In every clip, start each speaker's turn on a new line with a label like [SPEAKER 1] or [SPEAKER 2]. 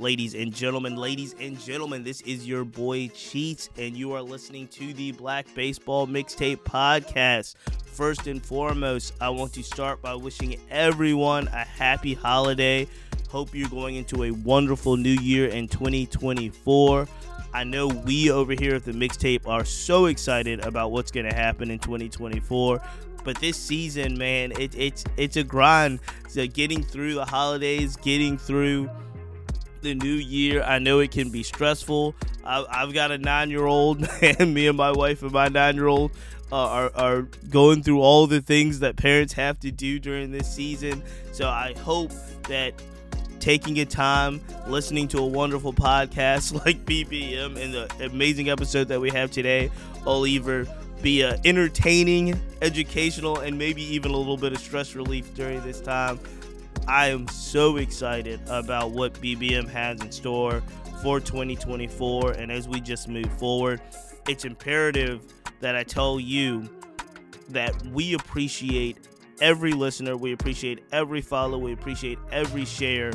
[SPEAKER 1] ladies and gentlemen. Ladies and gentlemen, this is your boy Cheats, and you are listening to the Black Baseball Mixtape Podcast. First and foremost, I want to start by wishing everyone a happy holiday. Hope you're going into a wonderful new year in 2024. I know we over here at the mixtape are so excited about what's going to happen in 2024 but this season, man, it, it's it's a grind. So getting through the holidays, getting through the new year. I know it can be stressful. I, have got a nine year old, and me and my wife and my nine year old uh, are, are going through all the things that parents have to do during this season. So I hope that taking a time, listening to a wonderful podcast like BBM and the amazing episode that we have today, Oliver be uh, entertaining, educational, and maybe even a little bit of stress relief during this time. I am so excited about what BBM has in store for 2024. And as we just move forward, it's imperative that I tell you that we appreciate every listener, we appreciate every follow, we appreciate every share.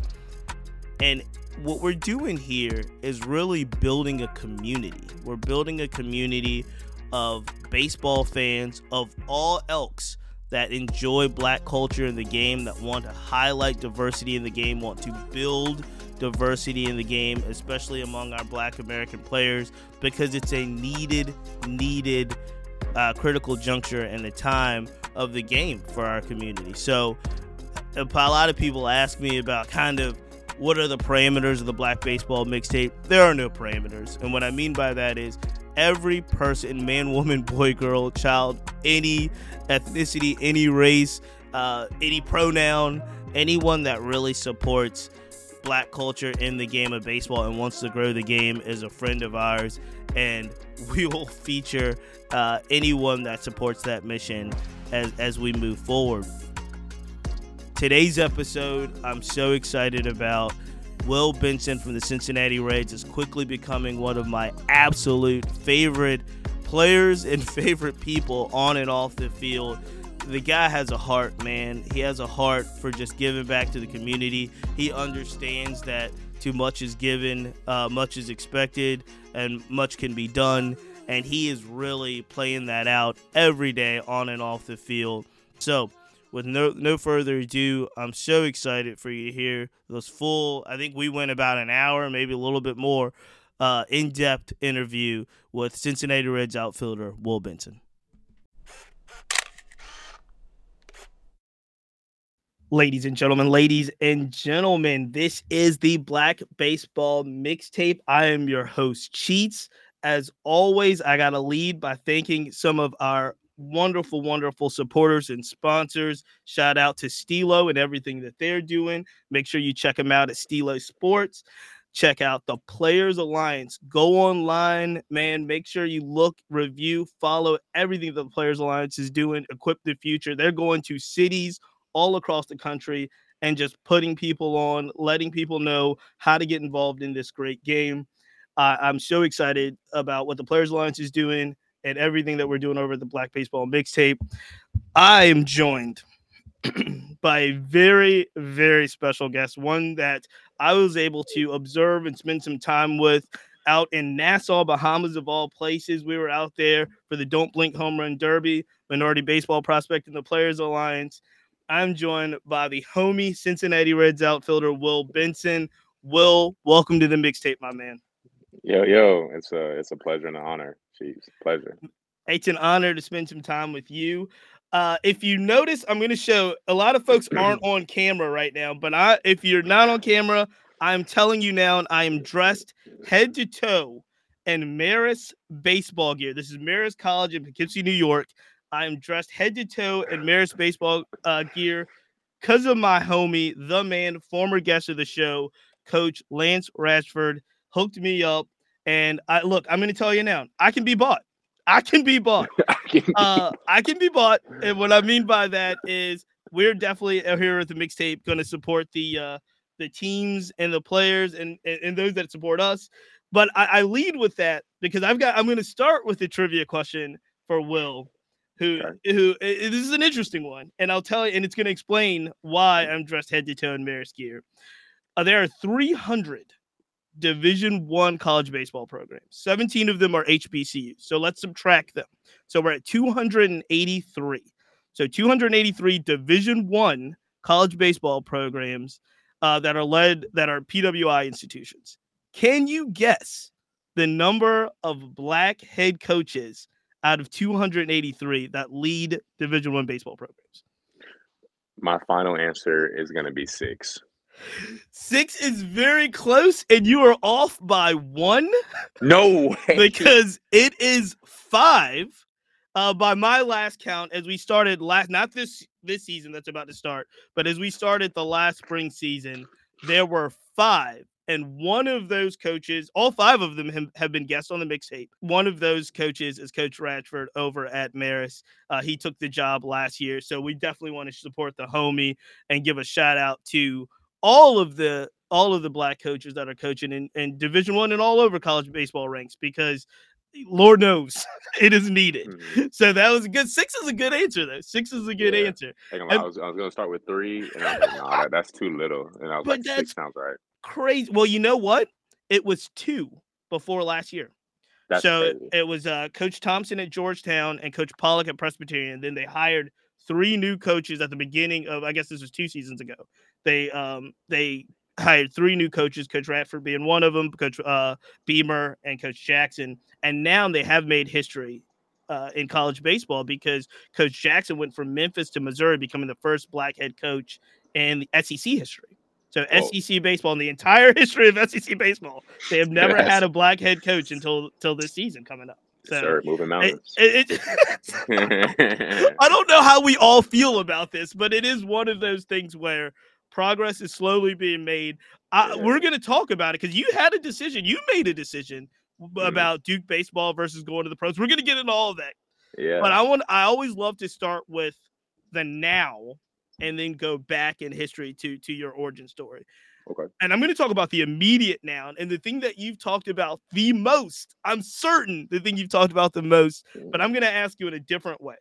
[SPEAKER 1] And what we're doing here is really building a community. We're building a community of baseball fans of all elks that enjoy black culture in the game, that want to highlight diversity in the game, want to build diversity in the game, especially among our black American players, because it's a needed, needed uh, critical juncture in the time of the game for our community. So, a lot of people ask me about kind of what are the parameters of the black baseball mixtape. There are no parameters. And what I mean by that is every person man, woman, boy, girl, child, any ethnicity, any race, uh, any pronoun, anyone that really supports black culture in the game of baseball and wants to grow the game is a friend of ours. And we will feature uh, anyone that supports that mission as, as we move forward. Today's episode, I'm so excited about. Will Benson from the Cincinnati Reds is quickly becoming one of my absolute favorite players and favorite people on and off the field. The guy has a heart, man. He has a heart for just giving back to the community. He understands that too much is given, uh, much is expected, and much can be done. And he is really playing that out every day on and off the field. So, with no no further ado, I'm so excited for you to hear this full. I think we went about an hour, maybe a little bit more, uh, in depth interview with Cincinnati Reds outfielder Will Benson. Ladies and gentlemen, ladies and gentlemen, this is the Black Baseball Mixtape. I am your host, Cheats. As always, I got to lead by thanking some of our wonderful, wonderful supporters and sponsors. Shout out to Steelo and everything that they're doing. Make sure you check them out at Steelo Sports. Check out the Players Alliance. Go online, man. Make sure you look, review, follow everything that the Players Alliance is doing. Equip the future. They're going to cities all across the country and just putting people on, letting people know how to get involved in this great game. Uh, I'm so excited about what the Players Alliance is doing and everything that we're doing over at the Black Baseball Mixtape. I am joined by a very, very special guest, one that I was able to observe and spend some time with out in Nassau, Bahamas, of all places. We were out there for the Don't Blink Home Run Derby, Minority Baseball Prospect, and the Players Alliance. I'm joined by the homie Cincinnati Reds outfielder, Will Benson. Will, welcome to the mixtape, my man.
[SPEAKER 2] Yo, yo, it's a it's a pleasure and an honor. Jeez, pleasure.
[SPEAKER 1] It's an honor to spend some time with you. Uh, if you notice, I'm going to show a lot of folks aren't on camera right now, but I, if you're not on camera, I'm telling you now, and I am dressed head to toe in Marist baseball gear. This is Marist College in Poughkeepsie, New York. I am dressed head to toe in Marist baseball uh, gear because of my homie, the man, former guest of the show, Coach Lance Rashford, hooked me up and I look, I'm going to tell you now, I can be bought. I can be bought. uh, I can be bought. And what I mean by that is we're definitely here at the mixtape going to support the uh, the teams and the players and, and those that support us. But I, I lead with that because I've got I'm going to start with the trivia question for Will, who who this is an interesting one, and I'll tell you, and it's going to explain why I'm dressed head to toe in Marist gear. Uh, there are 300 Division One college baseball programs. 17 of them are HBCUs. So let's subtract them. So we're at 283. So 283 Division One college baseball programs uh, that are led that are PWI institutions. Can you guess the number of black head coaches out of 283 that lead Division One baseball programs?
[SPEAKER 2] My final answer is going to be six.
[SPEAKER 1] Six is very close, and you are off by one.
[SPEAKER 2] No way.
[SPEAKER 1] because it is five. Uh, by my last count, as we started last, not this this season that's about to start, but as we started the last spring season, there were five and one of those coaches, all five of them have, have been guests on the mixtape. One of those coaches is Coach Radford over at Marist. Uh, he took the job last year, so we definitely want to support the homie and give a shout out to all of the all of the black coaches that are coaching in, in Division One and all over college baseball ranks because Lord knows it is needed. Mm-hmm. So that was a good. Six is a good answer, though. Six is a good yeah. answer.
[SPEAKER 2] And, I was, I was going to start with three, and I was like, nah, that's too little. And I was but like, six sounds right
[SPEAKER 1] crazy. Well, you know what? It was two before last year. That's so it, it, was uh, Coach Thompson at Georgetown and Coach Pollock at Presbyterian. Then they hired three new coaches at the beginning of I guess this was two seasons ago. They um they hired three new coaches, Coach Radford being one of them, Coach uh, Beamer and Coach Jackson, and now they have made history uh, in college baseball because Coach Jackson went from Memphis to Missouri, becoming the first black head coach in the SEC history. So Whoa. SEC baseball in the entire history of SEC baseball, they have never yes. had a black head coach until until this season coming up. So
[SPEAKER 2] Sir, moving mountains.
[SPEAKER 1] It, it, I don't know how we all feel about this, but it is one of those things where progress is slowly being made. I, yeah. We're going to talk about it because you had a decision. You made a decision mm-hmm. about Duke baseball versus going to the pros. We're going to get into all of that.
[SPEAKER 2] Yeah.
[SPEAKER 1] But I want. I always love to start with the now and then go back in history to to your origin story.
[SPEAKER 2] Okay.
[SPEAKER 1] And I'm going to talk about the immediate now and the thing that you've talked about the most. I'm certain the thing you've talked about the most, but I'm going to ask you in a different way.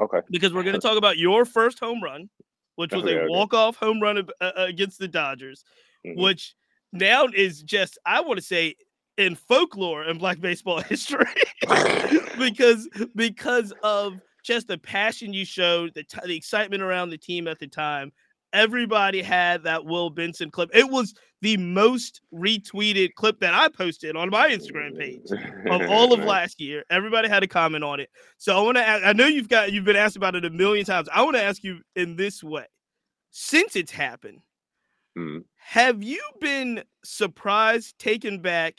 [SPEAKER 2] Okay.
[SPEAKER 1] Because we're going to talk about your first home run, which was okay, a walk-off home run uh, against the Dodgers, mm-hmm. which now is just I want to say in folklore in black baseball history because because of just the passion you showed, the, t- the excitement around the team at the time. Everybody had that Will Benson clip. It was the most retweeted clip that I posted on my Instagram page of all of last year. Everybody had a comment on it. So I want to I know you've got you've been asked about it a million times. I want to ask you in this way. Since it's happened,
[SPEAKER 2] mm.
[SPEAKER 1] have you been surprised, taken back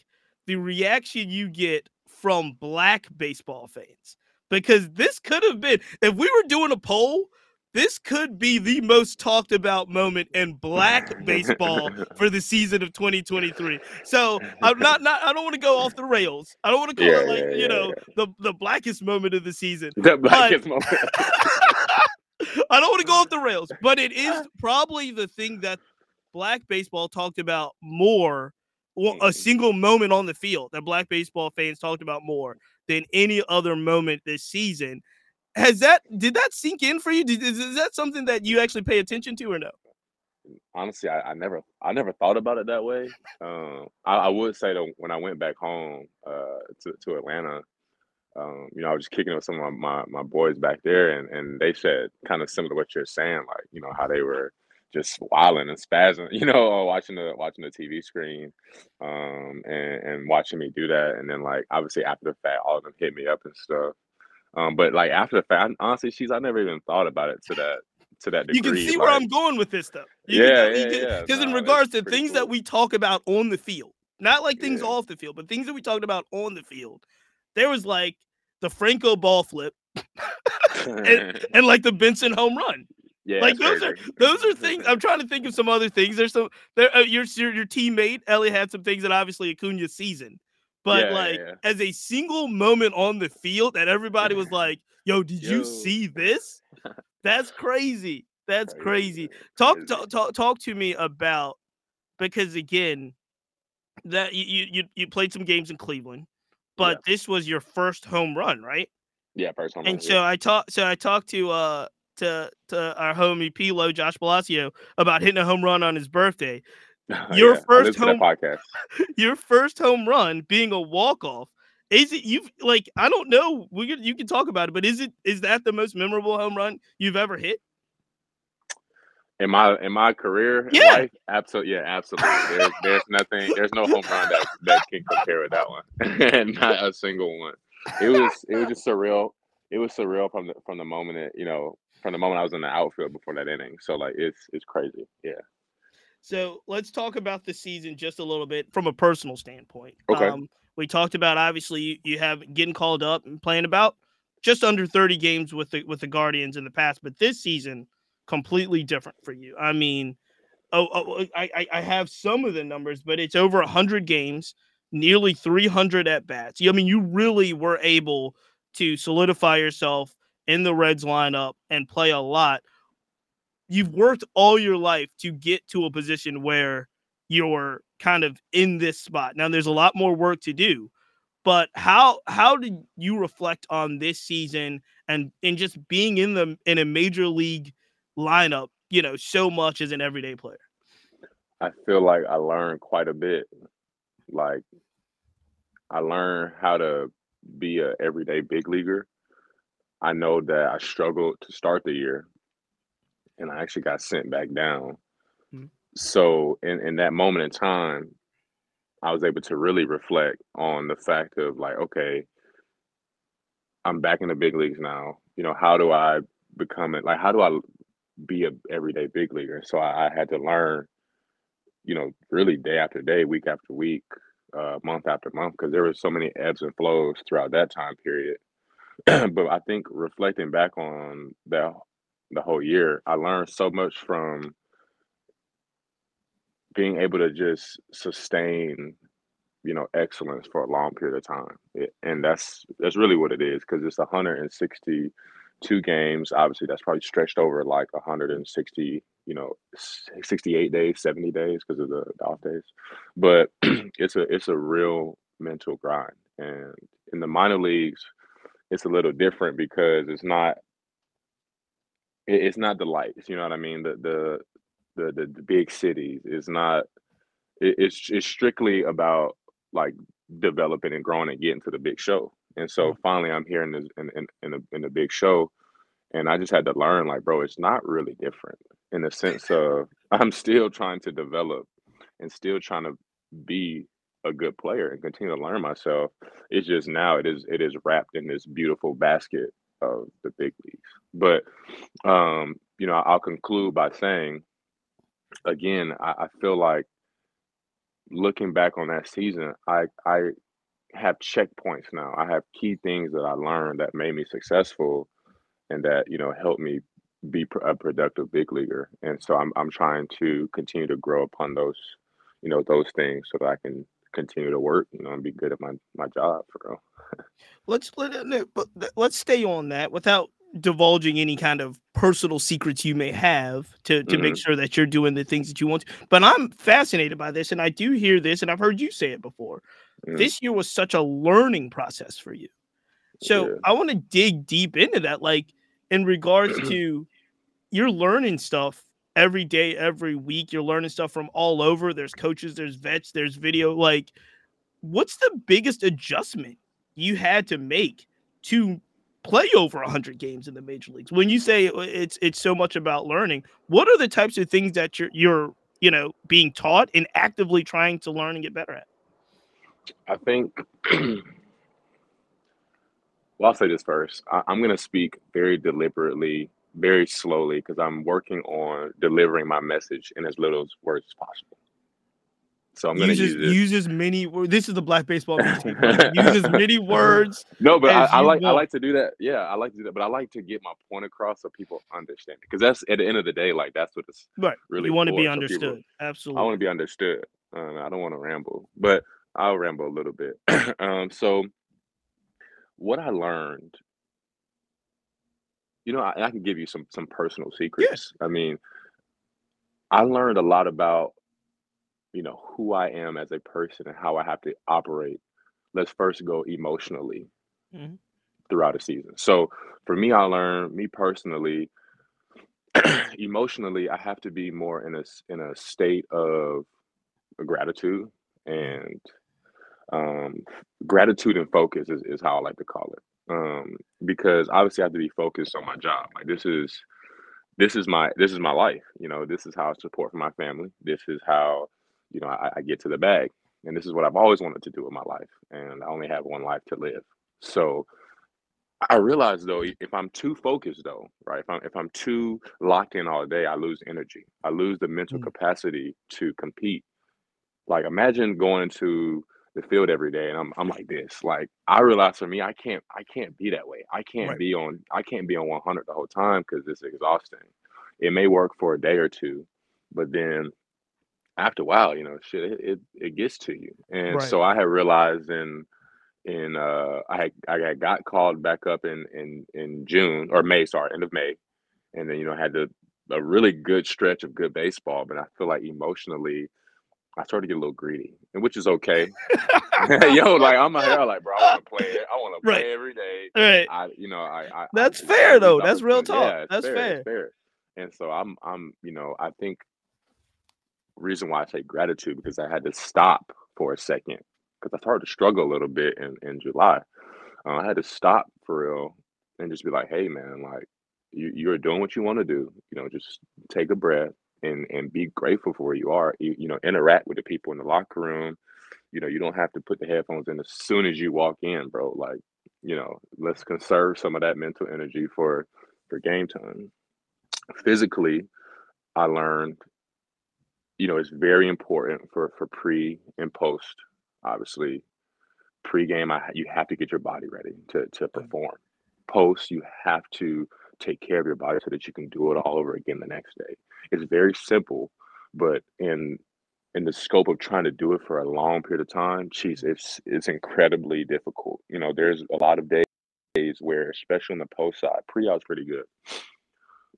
[SPEAKER 1] the reaction you get from black baseball fans? because this could have been if we were doing a poll this could be the most talked about moment in black baseball for the season of 2023. So I'm not not I don't want to go off the rails. I don't want to call
[SPEAKER 2] yeah,
[SPEAKER 1] it like,
[SPEAKER 2] yeah,
[SPEAKER 1] you
[SPEAKER 2] yeah,
[SPEAKER 1] know, the the blackest moment of the season.
[SPEAKER 2] The blackest moment.
[SPEAKER 1] I don't want to go off the rails, but it is probably the thing that black baseball talked about more a mm-hmm. single moment on the field that black baseball fans talked about more than any other moment this season. Has that did that sink in for you? Did, is, that something that you actually pay attention to or no?
[SPEAKER 2] Honestly, I, I never I never thought about it that way. Um, I, I, would say that when I went back home uh, to to Atlanta, um, you know, I was just kicking it with some of my, my, my boys back there, and, and they said kind of similar to what you're saying, like you know how they were just wilding and spazzing, you know, watching the watching the TV screen, um, and and watching me do that, and then like obviously after the fact, all of them hit me up and stuff. Um, but like after the fact, honestly, she's I never even thought about it to that to that degree.
[SPEAKER 1] You can see
[SPEAKER 2] like,
[SPEAKER 1] where I'm going with this stuff.
[SPEAKER 2] You yeah, can, yeah, yeah.
[SPEAKER 1] Because in regards to things cool. that we talk about on the field, not like things yeah. off the field, but things that we talked about on the field, there was like the Franco ball flip. and, and, like the Benson home run.
[SPEAKER 2] Yeah,
[SPEAKER 1] like those are those are things. I'm trying to think of some other things. There's some there. Uh, your, your your teammate Elly had some things that obviously Acuna season, but
[SPEAKER 2] yeah,
[SPEAKER 1] like
[SPEAKER 2] yeah, yeah.
[SPEAKER 1] as a single moment on the field that everybody was like, "Yo, did Yo. you see this? That's crazy. That's crazy." Talk, talk talk talk to me about because again, that you you you played some games in Cleveland, but this was your first home run, right?
[SPEAKER 2] Yeah, first home
[SPEAKER 1] and run. And so I talked. So I talked to uh to to our homie Pilo Josh Palacio about hitting a home run on his birthday. Your
[SPEAKER 2] Yeah,
[SPEAKER 1] first
[SPEAKER 2] listened to that
[SPEAKER 1] home
[SPEAKER 2] podcast.
[SPEAKER 1] your first home run being a walk-off. Is it you like I don't know, we could, you can talk about it, but is it is that the most memorable home run you've ever hit?
[SPEAKER 2] In my in my career,
[SPEAKER 1] Yeah.
[SPEAKER 2] life, absolutely, yeah, absolutely. There's there's nothing, there's no home run that that can compare with that one, and not a single one. It was it was just surreal. It was surreal from the from the moment that you know from the moment I was in the outfield before that inning. So like it's it's crazy. Yeah.
[SPEAKER 1] So let's talk about the season just a little bit from a personal standpoint.
[SPEAKER 2] Okay.
[SPEAKER 1] Um, we talked about obviously you, you have getting called up and playing about just under 30 games with the with the Guardians in the past, but this season completely different for you. I mean, oh, oh I, I I have some of the numbers, but it's over 100 games, nearly 300 at bats. I mean, you really were able to solidify yourself in the Reds lineup and play a lot. You've worked all your life to get to a position where you're kind of in this spot. Now there's a lot more work to do, but how how did you reflect on this season and and just being in the in a major league lineup, you know, so much as an everyday player?
[SPEAKER 2] I feel like I learned quite a bit. Like I learned how to be a everyday big leaguer. I know that I struggled to start the year and I actually got sent back down.
[SPEAKER 1] Mhm.
[SPEAKER 2] So in, in that moment in time, I was able to really reflect on the fact of like, okay, I'm back in the big leagues now. You know, how do I become it? Like, how do I be a everyday big leaguer? So I, I had to learn, you know, really day after day, week after week, uh, month after month, because there were so many ebbs and flows throughout that time period. but I think reflecting back on that the whole year, I learned so much from being able to just sustain, you know, excellence for a long period of time. It, and that's that's really what it is because it's 162 games. Obviously, that's probably stretched over like 160, you know, 68 days, 70 days because of the, the off days. But it's a it's a real mental grind. And in the minor leagues, it's a little different because it's not it, it's not the lights. You know what I mean? The the the the, the big cities is not. It, it's it's strictly about like developing and growing and getting to the big show. And so mm. finally, I'm here in this in in in the, in a big show, and I just had to learn like, bro, it's not really different in the sense of I'm still trying to develop and still trying to be a good player and continue to learn myself. It's just now it is it is wrapped in this beautiful basket of the big leagues. But um, you know, I'll conclude by saying again, I, I feel like looking back on that season, I I have checkpoints now. I have key things that I learned that made me successful and that, you know, helped me be a productive big leaguer. And so I'm I'm trying to continue to grow upon those, you know, those things so that I can continue to work, you know, and be good at my my job for real.
[SPEAKER 1] Let's let no, but th- let's stay on that without divulging any kind of personal secrets you may have to to make
[SPEAKER 2] Mhm.
[SPEAKER 1] sure that you're doing the things that you want. But I'm fascinated by this, and I do hear this, and I've heard you say it before.
[SPEAKER 2] Mm,
[SPEAKER 1] This year was such a learning process for you. So
[SPEAKER 2] yeah.
[SPEAKER 1] I want to dig deep into that, like in regards to you're learning stuff every day, every week. You're learning stuff from all over. There's coaches, there's vets, there's video. Like, what's the biggest adjustment you had to make to play over 100 games in the major leagues? When you say uh, it's it's so much about learning, what are the types of things that you're you're you know being taught and actively trying to learn and get better at?
[SPEAKER 2] I think well, I'll say this first. I, I'm gonna speak very deliberately, very slowly, because I'm working on delivering my message in as little words as possible. So I'm gonna
[SPEAKER 1] Use as,
[SPEAKER 2] use
[SPEAKER 1] as many. This is the Black Baseball podcast. Use as many words.
[SPEAKER 2] No, but I, I like I like to do that. Yeah, I like to do that. But I like to get my point across so people understand. It. Because that's at the end of the day, like that's what it's
[SPEAKER 1] Right.
[SPEAKER 2] really
[SPEAKER 1] you want to be
[SPEAKER 2] So people,
[SPEAKER 1] understood.
[SPEAKER 2] I want to be understood. Uh, I don't want to ramble, but I'll ramble a little bit. um, so what I learned, you know, I, I can give you some some personal secrets. I mean, I learned a lot about you know who I am as a person and how I have to operate. Let's first go emotionally
[SPEAKER 1] Mhm.
[SPEAKER 2] throughout a season. So for me, I learned me personally, emotionally, I have to be more in a in a state of gratitude and um, gratitude and focus is, is how I like to call it. Um, because obviously I have to be focused on my job. Like this is this is my this is my life. You know, this is how I support for my family. This is how you know I, I get to the bag, and this is what I've always wanted to do with my life. And I only have one life to live. So I realize though, if I'm too focused though, right? If I'm if I'm too locked in all day, I lose energy. I lose the mental
[SPEAKER 1] Mm.
[SPEAKER 2] capacity to compete. Like imagine going to the field every day and I'm I'm like this. Like I realize for me, I can't I can't be that way. I can't
[SPEAKER 1] Right.
[SPEAKER 2] be on I can't be on 100 the whole time because it's exhausting. It may work for a day or two, but then after a while, you know, shit, it it, it gets to you. And
[SPEAKER 1] Right.
[SPEAKER 2] so I had realized in in uh I had I had got called back up in in in June or May, sorry, end of May, and then you know had the a really good stretch of good baseball, but I feel like emotionally I started to get a little greedy, and which is okay. Yo, like I'm out here like, bro, I want to play. I want to play every day.
[SPEAKER 1] Right.
[SPEAKER 2] I, you know, I, I I
[SPEAKER 1] That's
[SPEAKER 2] just
[SPEAKER 1] fair,
[SPEAKER 2] these
[SPEAKER 1] though. That's real talk.
[SPEAKER 2] Yeah,
[SPEAKER 1] That's
[SPEAKER 2] fair. It's fair. And so I'm, I'm, you know, I think reason why I say gratitude because I had to stop for a second because I started to struggle a little bit in in July. Uh, I had to stop for real and just be like, hey, man, like you you're doing what you want to do. You know, just take a breath and and be grateful for where you are. You, you know, interact with the people in the locker room. You know, you don't have to put the headphones in as soon as you walk in, bro. Like, you know, let's conserve some of that mental energy for for game time. Physically, I learned, you know, it's very important for for pre and post. Obviously, pre-game, I, you have to get your body ready to to mm. perform. Post, you have to take care of your body so that you can do it all over again the next day. It's very simple, but in in the scope of trying to do it for a long period of time, geez, it's it's incredibly difficult. You know, there's a lot of days where, especially on the post side, pre I was pretty good.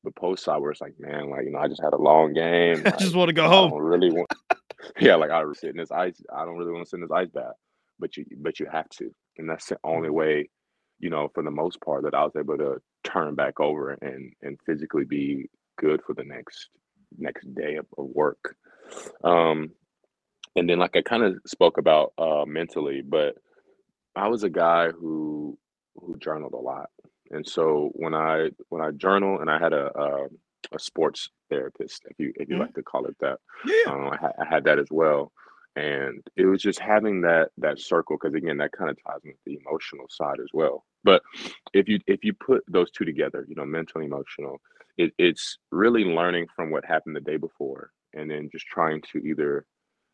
[SPEAKER 2] The post side where it's like, man, like you know, I just had a long game.
[SPEAKER 1] I just want to go
[SPEAKER 2] I
[SPEAKER 1] home.
[SPEAKER 2] don't really want, yeah, like I was sitting in this ice. I don't really want to sit in this ice bath, but you, but you have to, and that's the only mm-hmm. way, you know, for the most part, that I was able to turn back over and and physically be good for the next next day of, of work. Um, and then like I kind of spoke about uh mentally, but I was a guy who who journaled a lot. And so when I when I journal and I had a a, a sports therapist, if you if you
[SPEAKER 1] Mhm.
[SPEAKER 2] like to call it that,
[SPEAKER 1] Yeah.
[SPEAKER 2] um, I, I had that as well. And it was just having that that circle because again that kind of ties with the emotional side as well. But if you if you put those two together, you know, mental and emotional, it, it's really learning from what happened the day before and then just trying to either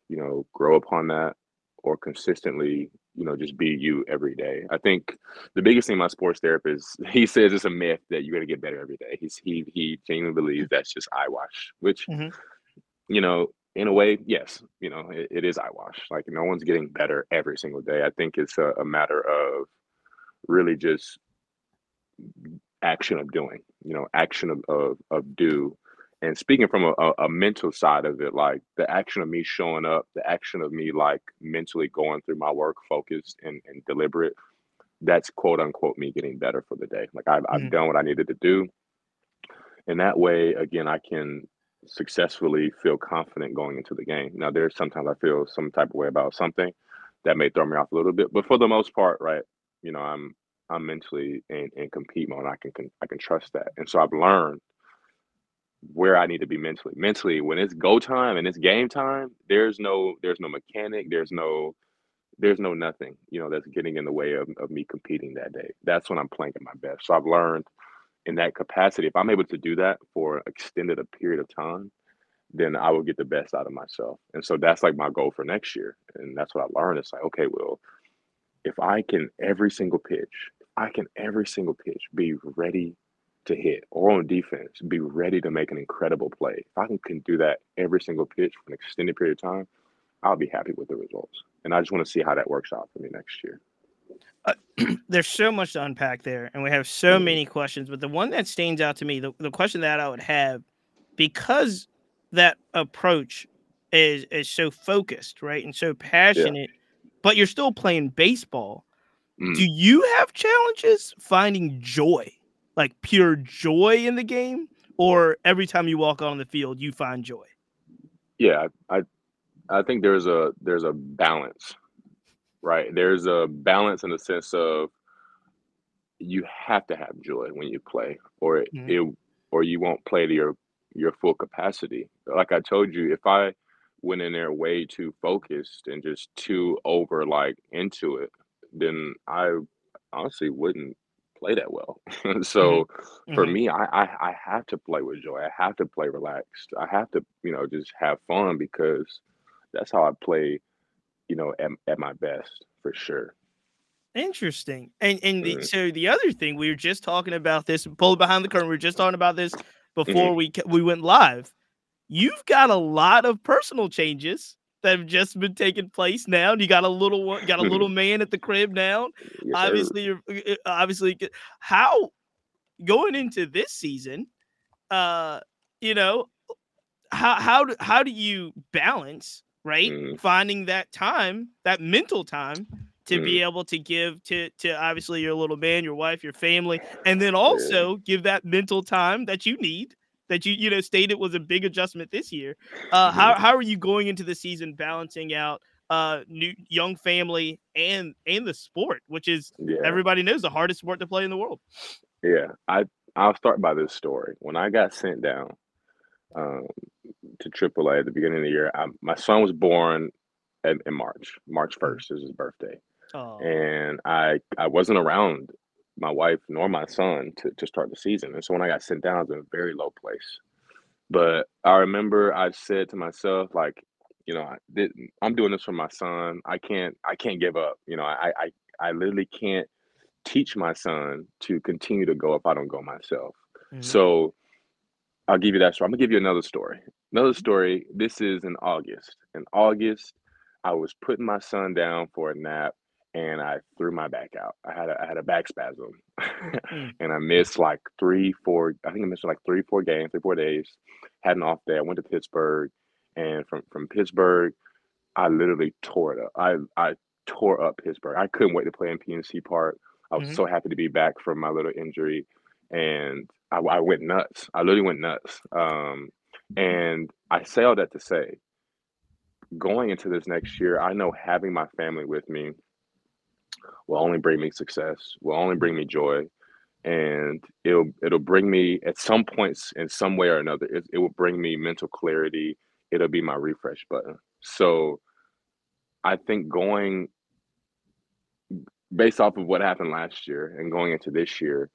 [SPEAKER 2] you know, grow upon that or consistently, you know, just be you every day. I think the biggest thing my sports therapist, he says it's a myth that you're gonna get better every day. He's he he genuinely believes that's just eyewash, which
[SPEAKER 1] Mhm.
[SPEAKER 2] you know, in a way, yes, you know, it, it is eyewash. Like no one's getting better every single day. I think it's a, a matter of really just action of doing, you know, action of of, of do. And speaking from a, a, mental side of it, like the action of me showing up, the action of me like mentally going through my work focused and, and deliberate, that's quote unquote me getting better for the day. Like I've, I've
[SPEAKER 1] Mhm.
[SPEAKER 2] done what I needed to do. And that way, again, I can successfully feel confident going into the game. Now, there's sometimes I feel some type of way about something that may throw me off a little bit, but for the most part, right, you know, I'm I'm mentally in, in compete mode. And I can, can I can trust that, and so I've learned where I need to be mentally. Mentally, when it's go time and it's game time, there's no there's no mechanic, there's no there's no nothing, you know, that's getting in the way of, of me competing that day. That's when I'm playing at my best. So I've learned in that capacity, if I'm able to do that for an extended a period of time, then I will get the best out of myself. And so that's like my goal for next year. And that's what I learned. It's like, okay, well, if I can every single pitch, I can every single pitch be ready to hit or on defense, be ready to make an incredible play. If I can, can do that every single pitch for an extended period of time, I'll be happy with the results. And I just want to see how that works out for me next year.
[SPEAKER 1] There's so much to unpack there, and we have so
[SPEAKER 2] Mhm.
[SPEAKER 1] many questions. But the one that stands out to me, the, the question that I would have, because that approach is is so focused, right, and so passionate, but you're still playing baseball.
[SPEAKER 2] Mm.
[SPEAKER 1] Do you have challenges finding joy, like pure joy in the game, or every time you walk on the field you find joy?
[SPEAKER 2] Yeah, I I think there's a there's a balance, right? There's a balance in the sense of you have to have joy when you play, or it,
[SPEAKER 1] Mhm.
[SPEAKER 2] it or you won't play to your your full capacity. Like I told you, if I went in there way too focused and just too over like into it, then I honestly wouldn't play that well. So for
[SPEAKER 1] Mhm.
[SPEAKER 2] me, I, I I have to play with joy. I have to play relaxed. I have to, you know, just have fun because that's how I play, you know, at, at my best for sure.
[SPEAKER 1] Interesting. And and the
[SPEAKER 2] Mm,
[SPEAKER 1] so the other thing we were just talking about this, pull it behind the curtain. We were just talking about this before
[SPEAKER 2] mhm.
[SPEAKER 1] we we went live. You've got a lot of personal changes that have just been taking place now. You got a little one, got a little man at the crib now.
[SPEAKER 2] yes.
[SPEAKER 1] Obviously, you're uh, uh, obviously how going into this season. Uh, you know, how how do how do you balance right
[SPEAKER 2] Mm,
[SPEAKER 1] finding that time that mental time to
[SPEAKER 2] mm,
[SPEAKER 1] be able to give to to obviously your little man your wife your family and then also give that mental time that you need that you you know stated was a big adjustment this year uh how, how are you going into the season balancing out uh new young family and and the sport which is
[SPEAKER 2] Yeah.
[SPEAKER 1] everybody knows the hardest sport to play in the world
[SPEAKER 2] Yeah. I I'll start by this story. When I got sent down um, to AAA at the beginning of the year, I, my son was born in, in March. March
[SPEAKER 1] Mhm.
[SPEAKER 2] 1st is his birthday.
[SPEAKER 1] oh
[SPEAKER 2] And I I wasn't around my wife nor my son to, to start the season. And so when I got sent down, I was in a very low place. But I remember I said to myself, like, you know, I did, I'm doing this for my son. I can't I can't give up. You know, I I I literally can't teach my son to continue to go if I don't go myself.
[SPEAKER 1] Mhm.
[SPEAKER 2] So I'll give you that story. I'm gonna give you another story. Another story. This is in August. In August, I was putting my son down for a nap and I threw my back out. I had a, I had a back spasm
[SPEAKER 1] Mm,
[SPEAKER 2] and I missed like three, four, I think I missed like three, four games, three, four days. Had an off day. I went to Pittsburgh and from, from Pittsburgh, I literally tore it up. I, I tore up Pittsburgh. I couldn't wait to play in PNC Park. I was
[SPEAKER 1] mhm,
[SPEAKER 2] so happy to be back from my little injury and I, I went nuts. I literally went nuts. Um, and I say all that to say, going into this next year, I know having my family with me will only bring me success, will only bring me joy, and it'll it'll bring me at some points in some way or another. It, it will bring me mental clarity. It'll be my refresh button. So I think going based off of what happened last year and going into this year,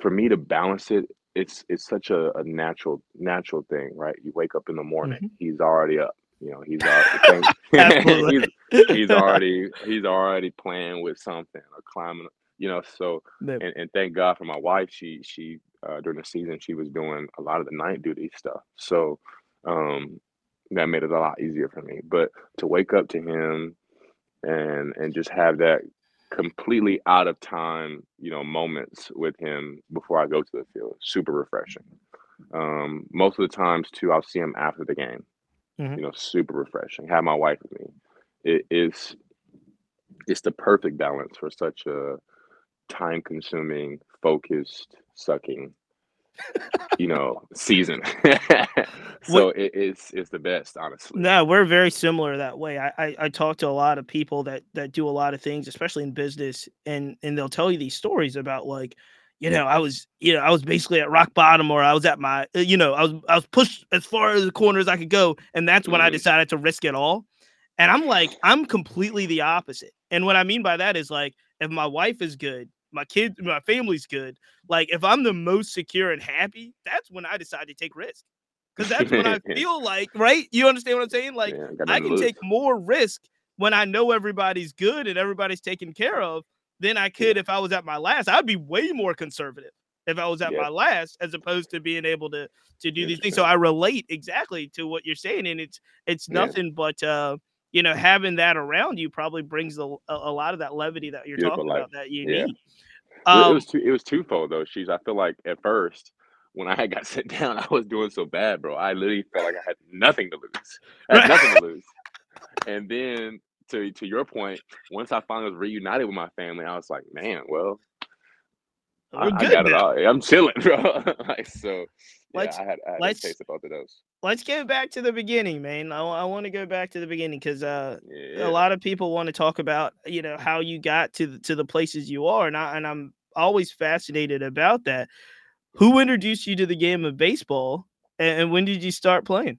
[SPEAKER 2] for me to balance it, it's it's such a, a natural natural thing, right? You wake up in the morning,
[SPEAKER 1] mhm.
[SPEAKER 2] he's already up. You know, he's already he's he's already he's already playing with something or climbing. You know, so and, and thank God for my wife. She she uh, during the season she was doing a lot of the night duty stuff. So um, that made it a lot easier for me. But to wake up to him and and just have that completely out of time, you know, moments with him before I go to the field. Super refreshing. Um, most of the times too, I'll see him after the game.
[SPEAKER 1] Mhm.
[SPEAKER 2] You know, super refreshing. Have my wife with me. It is it's the perfect balance for such a time consuming, focused, sucking, you know, season. So it is it's the best, honestly.
[SPEAKER 1] No, we're very similar that way. I, I I talk to a lot of people that that do a lot of things, especially in business, and and they'll tell you these stories about like, you know, I was you know I was basically at rock bottom, or I was at my uh, you know I was I was pushed as far as the corner as I could go, and that's when I
[SPEAKER 2] Mhm.
[SPEAKER 1] decided to risk it all. And I'm like, I'm completely the opposite. And what I mean by that is like, if my wife is good, my kids, my family's good. Like, if I'm the most secure and happy, that's when I decide to take risks because that's when I feel like, right? You understand what I'm saying? Like,
[SPEAKER 2] Yeah,
[SPEAKER 1] I can take more risk when I know everybody's good and everybody's taken care of than I could
[SPEAKER 2] Yeah.
[SPEAKER 1] if I was at my last. I'd be way more conservative if I was at my last, as opposed to being able to to do these things. So I relate exactly to what you're saying, and it's it's nothing but uh, you know having that around you probably brings a, a, a lot of that levity that you're
[SPEAKER 2] Beautiful
[SPEAKER 1] talking
[SPEAKER 2] life.
[SPEAKER 1] about that you
[SPEAKER 2] Yeah.
[SPEAKER 1] need.
[SPEAKER 2] Well, it
[SPEAKER 1] Um,
[SPEAKER 2] was two it was twofold though, She's I feel like at first when I got sit down, I was doing so bad, bro. I literally felt like I had nothing to lose. I had nothing to lose. And then to to your point, once I finally was reunited with my family, I was like, man, well, I, I got it
[SPEAKER 1] now.
[SPEAKER 2] all. I'm chilling, bro. like so, yeah,
[SPEAKER 1] Let's
[SPEAKER 2] I had I had
[SPEAKER 1] let's
[SPEAKER 2] taste of both of those.
[SPEAKER 1] Let's go back to the beginning, man. I, I want to go back to the beginning because uh,
[SPEAKER 2] Yeah.
[SPEAKER 1] a lot of people want to talk about you know how you got to the, to the places you are, and I and I'm always fascinated about that. Who introduced you to the game of baseball, and, and when did you start playing?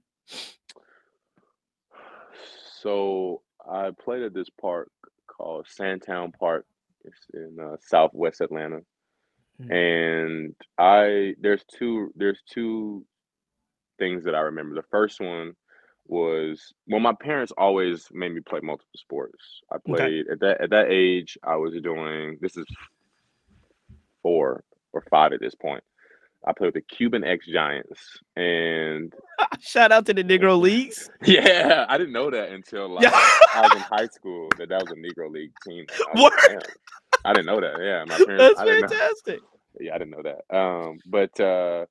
[SPEAKER 2] So I played at this park called Sandtown Park. It's in uh, Southwest Atlanta,
[SPEAKER 1] Mhm.
[SPEAKER 2] and I there's two there's two things that I remember. The first one was well, my parents always made me play multiple sports. I
[SPEAKER 1] Okay.
[SPEAKER 2] played at that at that age. I was doing this is four or five at this point. I played with the Cuban X Giants, and
[SPEAKER 1] Shout out to the Negro Leagues.
[SPEAKER 2] yeah, I didn't know that until like I was in high school that that was a Negro League team. I, was like, I didn't know that. Yeah, my parents.
[SPEAKER 1] That's
[SPEAKER 2] I didn't know.
[SPEAKER 1] fantastic.
[SPEAKER 2] Yeah, I didn't know that. Um, but uh,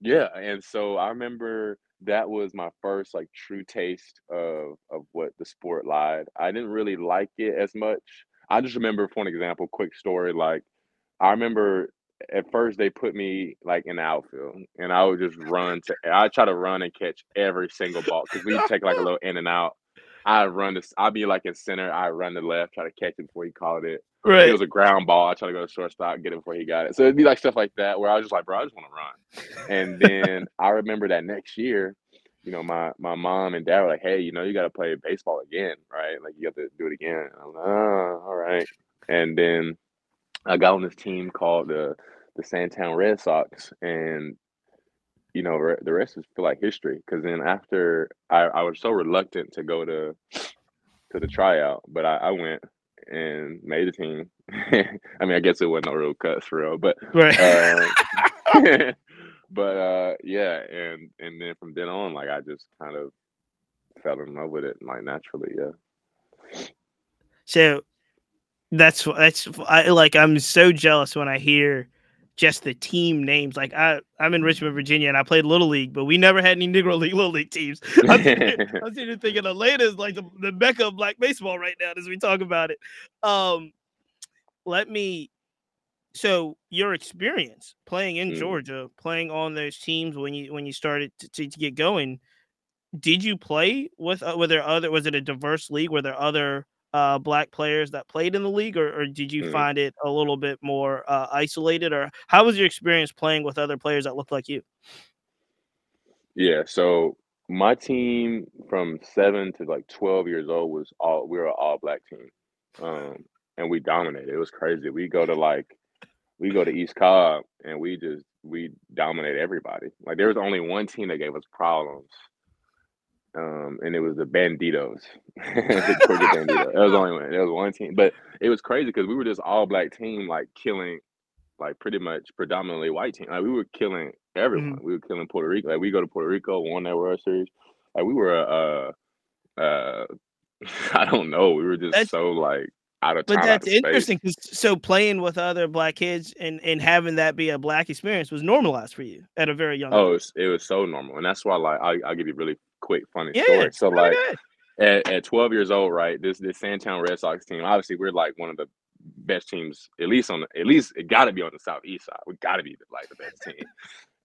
[SPEAKER 2] yeah, and so I remember that was my first like true taste of of what the sport lied. I didn't really like it as much. I just remember, for an example, quick story. Like I remember at first they put me like in the outfield, and I would just run to. I try to run and catch every single ball because we take like a little in and out. I run this. I'd be like in center. I run to left, try to catch it before he called it. If it was a ground ball, I try to go to shortstop, get it before he got it. So it'd be like stuff like that where I was just like, bro, I just want to run. And then I remember that next year, you know, my my mom and dad were like, hey, you know, you got to play baseball again, right? Like you have to do it again. And I'm like, oh, all right. And then I got on this team called the the Sandtown Red Sox, and you know, re- the rest is feel like history. Because then after I, I was so reluctant to go to to the tryout, but I, I went and made the team. I mean, I guess it wasn't no real cuts for real, but
[SPEAKER 1] Right.
[SPEAKER 2] um, but uh, yeah, and and then from then on, like I just kind of fell in love with it, like naturally. Yeah.
[SPEAKER 1] So that's that's I like I'm so jealous when I hear just the team names. Like I I'm in Richmond, Virginia, and I played little league, but we never had any Negro League little league teams. I'm sitting I'm sitting thinking Atlanta is like the, the mecca of black baseball right now as we talk about it. Um, let me. So your experience playing in
[SPEAKER 2] Mm.
[SPEAKER 1] Georgia, playing on those teams when you when you started to, to, to get going, did you play with uh, were there other was it a diverse league? Were there other uh, black players that played in the league, or, or did you
[SPEAKER 2] Mhm.
[SPEAKER 1] find it a little bit more uh, isolated, or how was your experience playing with other players that looked like you?
[SPEAKER 2] Yeah, so my team from seven to like twelve years old was all we were an all black team, um, and we dominated. It was crazy. We go to like we go to East Cobb and we just we dominate everybody. Like there was only one team that gave us problems, um, and it was the Banditos, the Georgia Banditos. That was the only one. There was one team, but it was crazy because we were just all black team, like killing like pretty much predominantly white team. Like we were killing everyone. We were killing Puerto Rico. Like we go to Puerto Rico, won that World Series. Like we were uh uh I don't know. We were just
[SPEAKER 1] That's-
[SPEAKER 2] so like out of touch.
[SPEAKER 1] But
[SPEAKER 2] time.
[SPEAKER 1] that's
[SPEAKER 2] of
[SPEAKER 1] interesting. 'cause- So playing with other black kids and and having that be a black experience was normalized for you at a very young.
[SPEAKER 2] Oh, it
[SPEAKER 1] age.
[SPEAKER 2] was, it was so normal, and that's why like I I'll give you really quick funny
[SPEAKER 1] yeah.
[SPEAKER 2] story. So like at, at 12 years old, right? This this Sandtown Red Sox team, obviously we're like one of the best teams, at least on the at least it got to be on the southeast side. We got to be like the best team.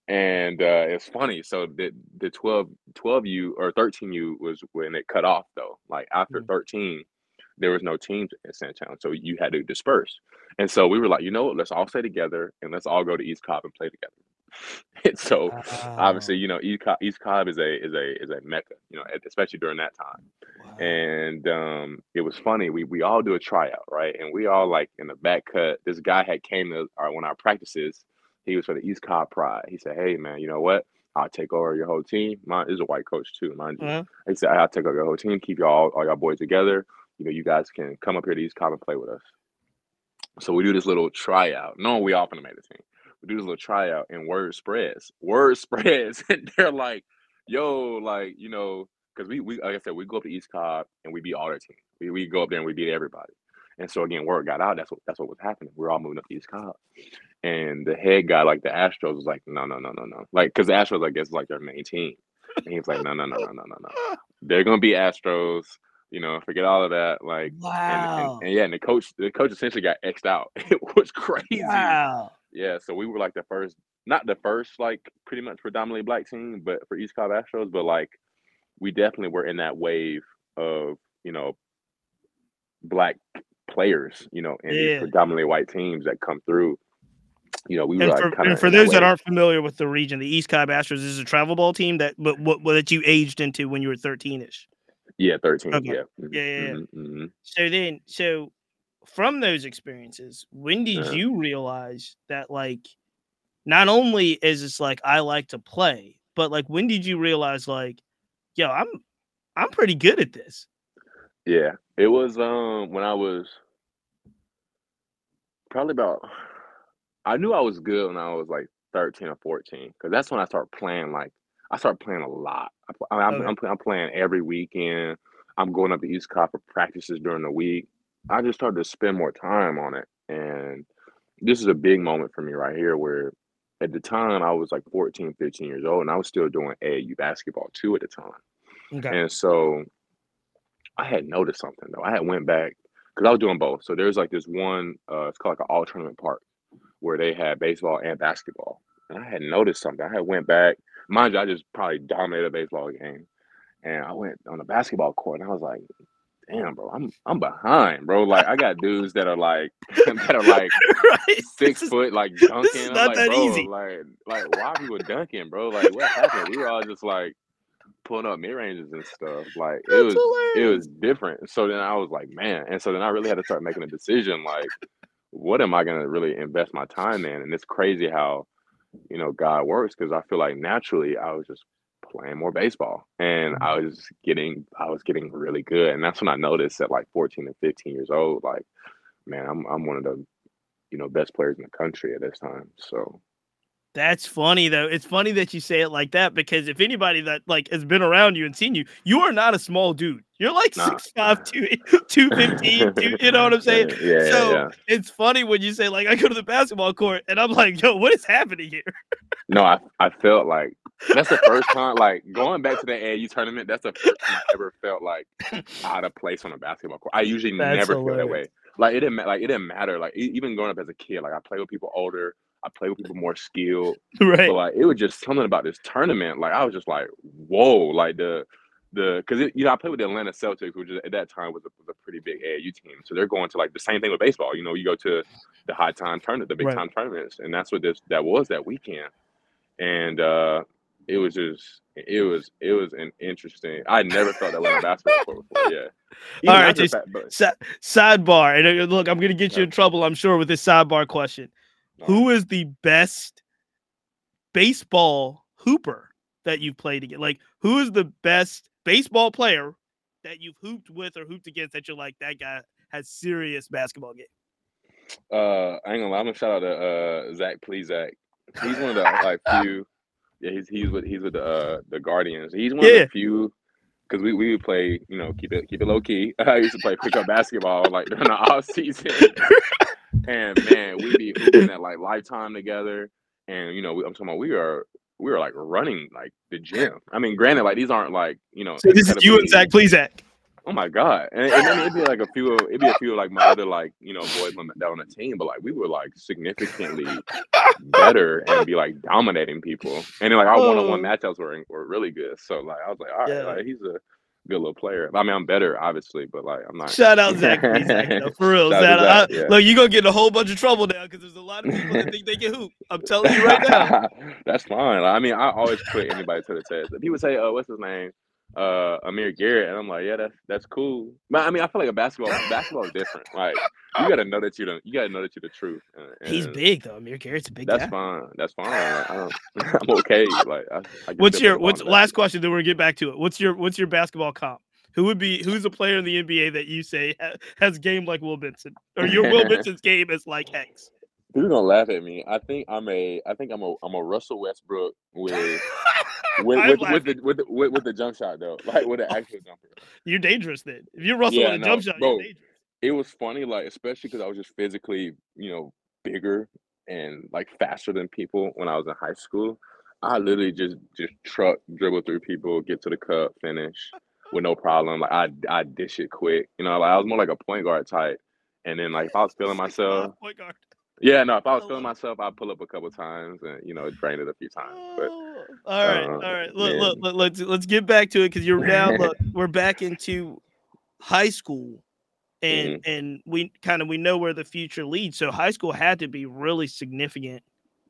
[SPEAKER 2] And uh, it's funny. So the the 12 12U or 13U was when it cut off though. Like after
[SPEAKER 1] Mhm.
[SPEAKER 2] 13, there was no teams in Sandtown, so you had to disperse. And so we were like, you know what? Let's all stay together and let's all go to East Cobb and play together. and so obviously, you know, East Cobb, East Cobb is a is a is a mecca, you know, especially during that time.
[SPEAKER 1] Wow.
[SPEAKER 2] And um, it was funny. We we all do a tryout, right? And we all like in the back cut. This guy had came to our one of our practices. He was for the East Cobb Pride. He said, "Hey man, you know what? I'll take over your whole team. Mine is a white coach too, mind you.
[SPEAKER 1] Uh-huh.
[SPEAKER 2] He said, I'll take over your whole team, keep y'all all y'all boys together. You know, you guys can come up here to East Cobb and play with us. So we do this little tryout. No, we all gonna make the team. We do this little tryout and word spreads. Word spreads. And they're like, yo, like, you know, because we, we like I said, we go up to East Cobb and we beat all their team. We, we go up there and we beat everybody. And so again, word got out. That's what that's what was happening. We're all moving up to East Cobb. And the head guy, like the Astros, was like, no, no, no, no, no. Like, because the Astros, I guess, is like their main team. And he was like, no, no, no, no, no, no, no. They're gonna be Astros. You know, forget all of that. Like, and,
[SPEAKER 1] Wow.
[SPEAKER 2] and, and yeah, and the coach, the coach essentially got xed out. It was crazy.
[SPEAKER 1] wow.
[SPEAKER 2] Yeah, so we were like the first not the first like pretty much predominantly black team, but for East Cobb Astros, but like we definitely were in that wave of you know black players, you know, and
[SPEAKER 1] Yeah.
[SPEAKER 2] predominantly white teams that come through. You know, we were
[SPEAKER 1] And
[SPEAKER 2] like
[SPEAKER 1] for,
[SPEAKER 2] kind
[SPEAKER 1] and
[SPEAKER 2] of
[SPEAKER 1] for those that
[SPEAKER 2] wave.
[SPEAKER 1] aren't familiar with the region, the East Cobb Astros is a travel ball team that but what, what that you aged into when you were 13ish.
[SPEAKER 2] yeah, thirteen,
[SPEAKER 1] Okay.
[SPEAKER 2] yeah,
[SPEAKER 1] Yeah, yeah, yeah.
[SPEAKER 2] mhm, mhm.
[SPEAKER 1] So then, so from those experiences, when did
[SPEAKER 2] Uh-huh.
[SPEAKER 1] you realize that like not only is this like I like to play, but like when did you realize like, yo, I'm I'm pretty good at this.
[SPEAKER 2] Yeah, it was um when I was probably about. I knew I was good when I was like thirteen or fourteen because that's when I started playing. Like I started playing a lot. I, I'm,
[SPEAKER 1] Okay.
[SPEAKER 2] I'm, play- I'm playing every weekend. I'm going up to East Cobb for practices during the week. I just started to spend more time on it, and this is a big moment for me right here. Where at the time I was like 14, 15 years old, and I was still doing AAU basketball too at the time.
[SPEAKER 1] Okay.
[SPEAKER 2] And so I had noticed something though. I had went back because I was doing both. So there's like this one, uh, it's called like an all tournament park where they had baseball and basketball. And I had noticed something. I had went back. Mind you, I just probably dominated a baseball game. And I went on the basketball court and I was like, damn, bro, I'm I'm behind, bro. Like I got dudes that are like that are like
[SPEAKER 1] right.
[SPEAKER 2] six
[SPEAKER 1] This is-
[SPEAKER 2] foot like dunking.
[SPEAKER 1] is
[SPEAKER 2] I'm
[SPEAKER 1] not
[SPEAKER 2] like,
[SPEAKER 1] that
[SPEAKER 2] bro,
[SPEAKER 1] easy.
[SPEAKER 2] like like why people dunking, bro? Like what happened? We were all just like pulling up mid ranges and stuff. Like it
[SPEAKER 1] That's
[SPEAKER 2] was it was different. So then I was like, man. And so then I really had to start making a decision like, what am I gonna really invest my time in? And it's crazy how, you know, God works because I feel like naturally I was just playing more baseball and I mm-hmm. was getting I was getting really good. And that's when I noticed at like 14 and 15 years old, like, man, I'm I'm one of the, you know, best players in the country at this time. So
[SPEAKER 1] That's funny though. It's funny that you say it like that because if anybody that like has been around you and seen you, you are not a small dude. You're like
[SPEAKER 2] Nah.
[SPEAKER 1] six five, two two fifteen. two, you know what I'm saying?
[SPEAKER 2] Yeah,
[SPEAKER 1] so
[SPEAKER 2] yeah.
[SPEAKER 1] it's funny when you say like I go to the basketball court and I'm like, yo, what is happening here?
[SPEAKER 2] No, I I felt like that's the first time like going back to the AAU tournament. That's the first time I ever felt like out of place on a basketball court. I usually
[SPEAKER 1] That's
[SPEAKER 2] never feel that way. Like it didn't like it didn't matter. Like even growing up as a kid, like I play with people older. I play with people more skilled.
[SPEAKER 1] right.
[SPEAKER 2] But like it was just something about this tournament. Like I was just like, whoa, like the the because you know I played with the Atlanta Celtics, which at that time was a, was a pretty big AAU team. So they're going to like the same thing with baseball. You know, you go to the high time tournament, the big
[SPEAKER 1] Right.
[SPEAKER 2] time tournaments, and that's what this that was that weekend. And uh it was just it was it was an interesting. I never felt that way a basketball before. Yeah. Even
[SPEAKER 1] All right, just- Si- sidebar, and uh, look, I'm gonna get you in trouble, I'm sure, with this sidebar question. Who is the best baseball hooper that you've played against? Like, who is the best baseball player that you've hooped with or hooped against that you're like that guy has serious basketball game?
[SPEAKER 2] Uh, I ain't gonna lie. I'm gonna shout out to uh Zach Plesac. He's one of the like few. Yeah, he's he's with he's with the uh the Guardians. He's one of the few because we we would play you know keep it keep it low key. I used to play pickup basketball like during the off season, and man, we'd be hooping at like lifetime together. And you know, we, I'm talking about we are we were like running like the gym. I mean, granted, like these aren't like you know.
[SPEAKER 1] So this is you and Zach, Plesac.
[SPEAKER 2] Oh my god! And, and then it'd be like a few, of- it'd be a few of like my other like you know boys on the- that on the team, but like we were like significantly better and be like dominating people. And then like our one-on-one
[SPEAKER 1] Oh.
[SPEAKER 2] matchups were were really good. So like I was like, all right,
[SPEAKER 1] Yeah.
[SPEAKER 2] like he's a good little player. I mean, I'm better obviously, but like I'm not.
[SPEAKER 1] Shout out Zach, Zach. though, for real.
[SPEAKER 2] Shout out
[SPEAKER 1] Shout
[SPEAKER 2] to
[SPEAKER 1] out.
[SPEAKER 2] Zach, yeah.
[SPEAKER 1] Look, you're gonna get in a whole bunch of trouble now because there's a lot of people that think they can hoop. I'm telling you right now.
[SPEAKER 2] That's fine. Like, I mean, I always put anybody to the test. If people say, "Oh, what's his name?" Uh, Amir Garrett, and I'm like, "Yeah, that's that's cool." But I mean, I feel like a basketball basketball is different. Like, you got to know that you the you got to know that you're the truth. and-
[SPEAKER 1] He's big though. Amir Garrett's a big
[SPEAKER 2] That's
[SPEAKER 1] guy.
[SPEAKER 2] fine. That's fine. Like, I don't, I'm okay. Like, I, I
[SPEAKER 1] What's your what's last question? Then we're gonna get back to it. What's your what's your basketball comp? Who would be who's a player in the NBA that you say has game like Will Benson, or your Will Benson's game is like X?
[SPEAKER 2] People gonna laugh at me. I think I'm a. I think I'm a. I'm a Russell Westbrook with with with, with the with the with, with the jump shot though, like with the actual jumper.
[SPEAKER 1] You're dangerous then. If you're Russell
[SPEAKER 2] Yeah,
[SPEAKER 1] with a
[SPEAKER 2] no,
[SPEAKER 1] jump shot,
[SPEAKER 2] bro.
[SPEAKER 1] you're dangerous.
[SPEAKER 2] it was funny, like especially because I was just physically, you know, bigger and like faster than people when I was in high school. I literally just just truck, dribble through people, get to the cup, finish with no problem. Like I I dish it quick, you know. Like I was more like a point guard type. And then like if I was feeling myself,
[SPEAKER 1] Point guard.
[SPEAKER 2] Yeah, no. If I was
[SPEAKER 1] I
[SPEAKER 2] feeling myself, I'd pull up a couple times and you know drain it a few times. But
[SPEAKER 1] Oh, all right,
[SPEAKER 2] uh,
[SPEAKER 1] all right. Look,
[SPEAKER 2] man,
[SPEAKER 1] look, look, let's let's get back to it because you're now look, we're back into high school, and
[SPEAKER 2] Mhm.
[SPEAKER 1] and we kind of we know where the future leads. So high school had to be really significant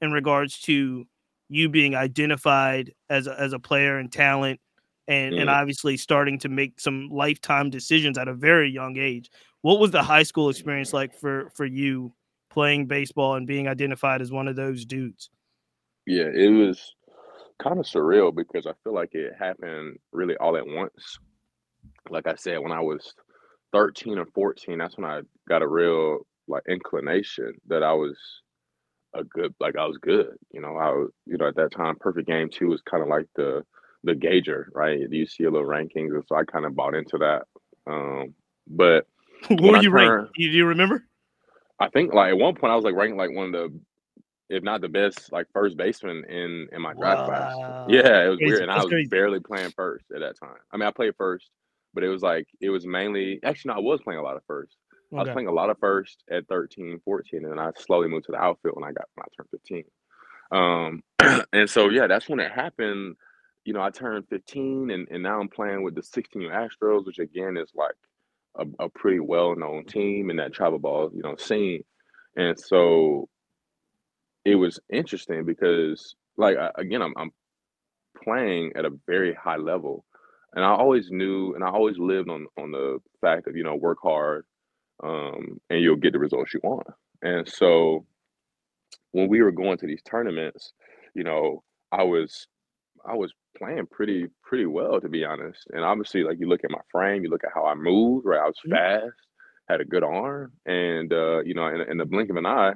[SPEAKER 1] in regards to you being identified as a, as a player and talent, and and
[SPEAKER 2] Mhm.
[SPEAKER 1] obviously starting to make some lifetime decisions at a very young age. What was the high school experience like for for you playing baseball and being identified as one of those dudes?
[SPEAKER 2] yeah, it was kind of surreal because I feel like it happened really all at once. Like I said, when I was 13 or 14, that's when I got a real like inclination that I was a good like I was good. You know, I was you know at that time Perfect Game 2 was kind of like the the gauger, right? You see a little rankings, and so I kind of bought into that. Um, but
[SPEAKER 1] what were you ranked? do you remember?
[SPEAKER 2] I think like at one point I was like ranked like one of the if not the best like first baseman in in my draft class. Yeah, it was weird, and I was
[SPEAKER 1] crazy.
[SPEAKER 2] barely playing first at that time. I mean, I played first, but it was like it was mainly actually no, I was playing a lot of first. I was playing a lot of first at 13, 14, and then I slowly moved to the outfield when I got when I turned 15. Um, and so yeah, that's when it happened. You know, I turned 15, and and now I'm playing with the 16 Astros, which again is like a, a pretty well known team in that travel ball you know scene. And so it was interesting because like I, again I'm I'm playing at a very high level and I always knew and I always lived on on the fact of you know work hard um and you'll get the results you want. And so when we were going to these tournaments, you know, I was I was playing pretty pretty well to be honest. And obviously like you look at my frame, you look at how I moved, right? I was
[SPEAKER 1] Mhm.
[SPEAKER 2] fast, had a good arm and uh you know in, in the blink of an eye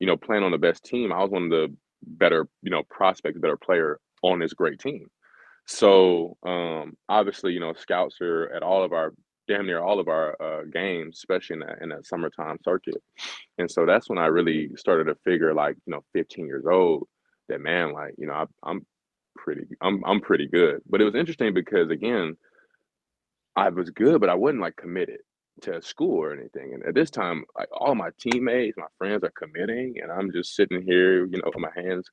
[SPEAKER 2] you know, playing on the best team, I was one of the better, you know, prospects, better player on this great team. So, um, obviously, you know, scouts are at all of our damn near all of our uh, games, especially in that in that summertime circuit. And so that's when I really started to figure, like, you know, 15 years old, that man, like, you know, I, I'm pretty, I'm I'm pretty good. But it was interesting because again, I was good, but I wasn't like committed to school or anything. And at this time, like all my teammates, my friends are committing, and I'm just sitting here, you know, with my hands,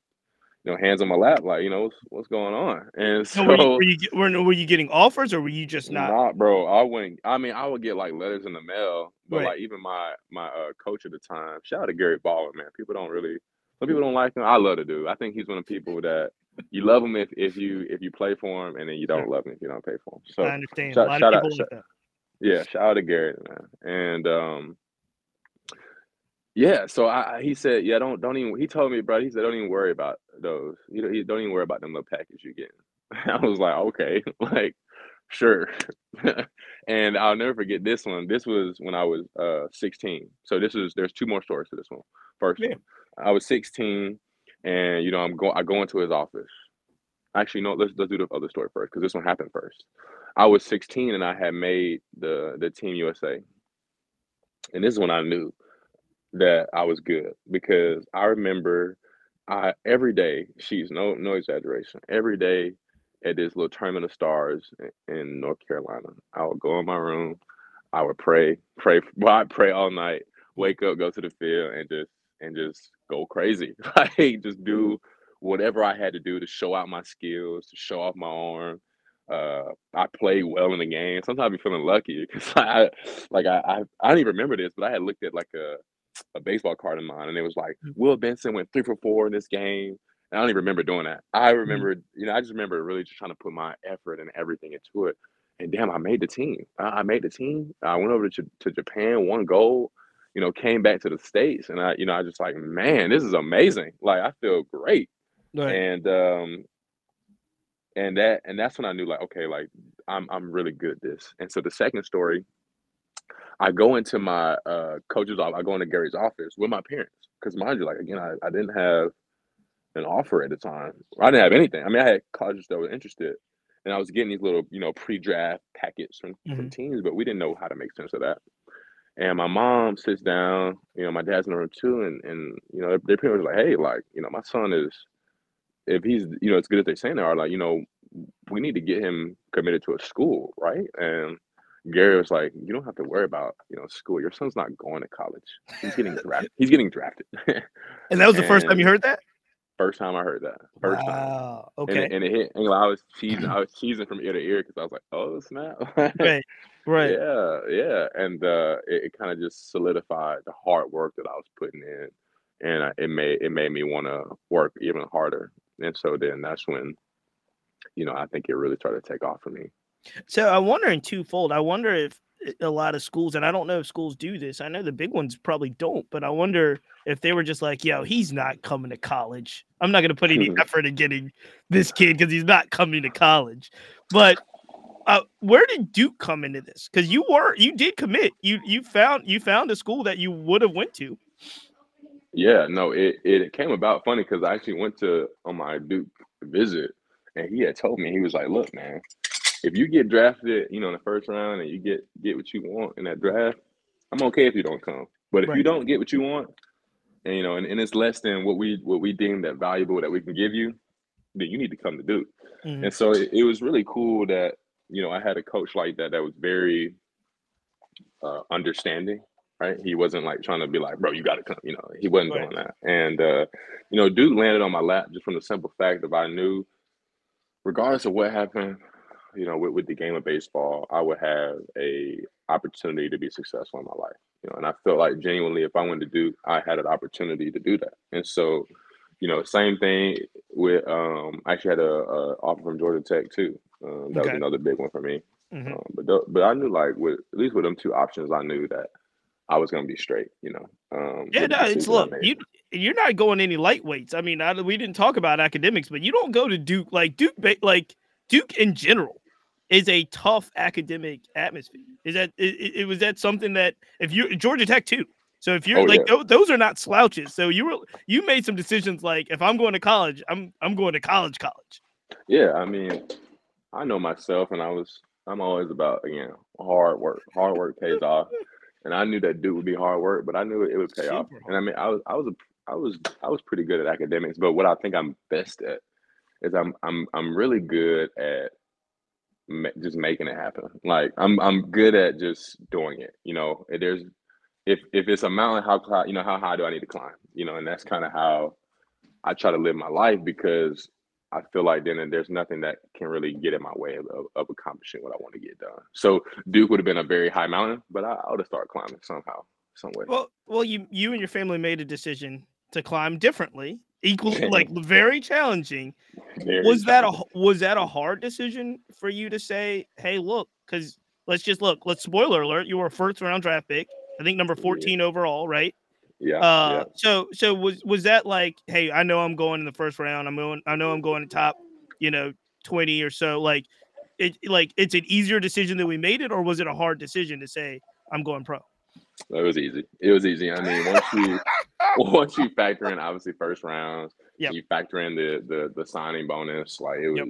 [SPEAKER 2] you know, hands on my lap, like, you know, what's, what's going on? And
[SPEAKER 1] So were you were you were, were you getting offers or were you just not
[SPEAKER 2] not, bro, I wouldn't. I mean, I would get like letters in the mail, but
[SPEAKER 1] right?
[SPEAKER 2] like even my my uh, coach at the time, shout out to Gary Baldwin, man. People don't really, some people don't like him. I love to do. I think he's one of the people that you love him if if you if you play for him, and then you don't love him if you don't pay for him. So I
[SPEAKER 1] understand. A
[SPEAKER 2] shout
[SPEAKER 1] lot of
[SPEAKER 2] shout out,
[SPEAKER 1] people
[SPEAKER 2] shout,
[SPEAKER 1] that.
[SPEAKER 2] yeah, shout out to Garrett, man. And um, yeah, so I, he said, yeah, don't don't even. He told me, bro. He said, don't even worry about those. You know, he don't even worry about them little package you get. I was like, okay, like sure. and I'll never forget this one. This was when I was uh 16. So this is there's two more stories to this one. First
[SPEAKER 1] Yeah.
[SPEAKER 2] one, I was 16, and you know I'm going. I go into his office. Actually, no, let's let's do the other story first because this one happened first. I was 16 and I had made the the Team USA, and this is when I knew that I was good because I remember I every day, she's no no exaggeration, every day at this little tournament of stars in, North Carolina, I would go in my room, I would pray, pray, well, I'd pray all night, wake up, go to the field, and just and just go crazy, like just do whatever I had to do to show out my skills, to show off my arm. Uh, I played well in the game. Sometimes I be feeling lucky because I, like I, I, I don't even remember this, but I had looked at like a a baseball card of mine, and it was like
[SPEAKER 1] Mm.
[SPEAKER 2] Will Benson went three for four in this game. And I don't even remember doing that. I
[SPEAKER 1] Mhm.
[SPEAKER 2] remember, you know, I just remember really just trying to put my effort and everything into it. And damn, I made the team. I, I made the team. I went over to, to Japan, won gold. You know, came back to the states, and I, you know, I just like, man, this is amazing. Like, I feel great.
[SPEAKER 1] Right.
[SPEAKER 2] And um, and that, and that's when I knew, like, okay, like, I'm, I'm really good at this. And so the second story I go into my uh, coach's office. I go into Gary's office with my parents because, mind you, like again, I, I didn't have an offer at the time. I didn't have anything. I mean, I had colleges that were interested, and I was getting these little, you know, pre-draft packets from from
[SPEAKER 1] Mhm.
[SPEAKER 2] teams, but we didn't know how to make sense of that. And my mom sits down. You know, my dad's in the room too, and and you know, their parents were like, "Hey, like, you know, my son is, if he's, you know, as good as they're saying they are, like, you know, we need to get him committed to a school, right?" And Gary was like, "You don't have to worry about you know school. Your son's not going to college. He's getting drafted. He's getting drafted."
[SPEAKER 1] and that was the first time you heard that.
[SPEAKER 2] First time I heard that. First
[SPEAKER 1] wow.
[SPEAKER 2] time.
[SPEAKER 1] Okay.
[SPEAKER 2] And, and, it hit. And I was cheesing. I was cheesing from ear to ear because I was like, "Oh snap!"
[SPEAKER 1] right. Right.
[SPEAKER 2] Yeah. Yeah. And uh, it, it kind of just solidified the hard work that I was putting in, and it made it made me want to work even harder. And so then that's when, you know, I think it really started to take off for me.
[SPEAKER 1] So I wonder in twofold. I wonder if a lot of schools, and I don't know if schools do this. I know the big ones probably don't, but I wonder if they were just like, "Yo, he's not coming to college. I'm not going to put any effort in getting this kid because he's not coming to college." But uh, where did Duke come into this? Because you were, you did commit. You you found you found a school that you would have went to.
[SPEAKER 2] Yeah, no, it it came about funny because I actually went to on my Duke visit, and he had told me he was like, "Look, man." If you get drafted, you know, in the first round and you get get what you want in that draft, I'm okay if you don't come. But if right. you don't get what you want, and you know, and, and it's less than what we what we deem that valuable that we can give you, then you need to come to Duke. Mm-hmm. And so it, it, was really cool that you know I had a coach like that that was very uh, understanding. Right, he wasn't like trying to be like, bro, you got to come. You know, he wasn't right. doing that. And uh, you know, Duke landed on my lap just from the simple fact that I knew, regardless of what happened, you know, with, with the game of baseball, I would have a opportunity to be successful in my life. You know, and I felt like genuinely, if I wanted to do, I had an opportunity to do that. And so, you know, same thing with. Um, I actually had a, a offer from Georgia Tech too. Um, that okay. was another big one for me. Mm-hmm. Um, but th- but I knew like with at least with them two options, I knew that I was going to be straight. You know. Um,
[SPEAKER 1] yeah, no, it's look you you're not going any lightweights. I mean, I, we didn't talk about academics, but you don't go to Duke like Duke like Duke in general is a tough academic atmosphere. Is that it, it was that something that if you Georgia Tech too. So if you're oh, like yeah. th- those are not slouches. So you were you made some decisions like if I'm going to college, I'm I'm going to college college.
[SPEAKER 2] Yeah, I mean, I know myself and I was I'm always about you know hard work. Hard work pays off. And I knew that Duke would be hard work, but I knew it would pay Super off. And I mean I was I was a I was I was pretty good at academics, but what I think I'm best at is I'm I'm I'm really good at just making it happen. Like I'm I'm good at just doing it. You know, there's if if it's a mountain, how high, you know how high do I need to climb? You know, and that's kind of how I try to live my life because I feel like then there's nothing that can really get in my way of, of, of accomplishing what I want to get done. So Duke would have been a very high mountain, but I, I would have started climbing somehow, some way.
[SPEAKER 1] Well, well, you you and your family made a decision to climb differently equal like very challenging. Very was that a was that a hard decision for you to say, "Hey, look, because let's just look. Let's spoiler alert. You were a first round draft pick. I think number fourteen yeah. overall, right?
[SPEAKER 2] Yeah,
[SPEAKER 1] uh,
[SPEAKER 2] yeah.
[SPEAKER 1] So so was was that like, hey, I know I'm going in the first round. I'm going. I know I'm going to top, you know, twenty or so. Like, it like it's an easier decision that we made it, or was it a hard decision to say I'm going pro?
[SPEAKER 2] It was easy. It was easy. I mean, once you once you factor in obviously first rounds, yep. you factor in the the the signing bonus, like it was yep.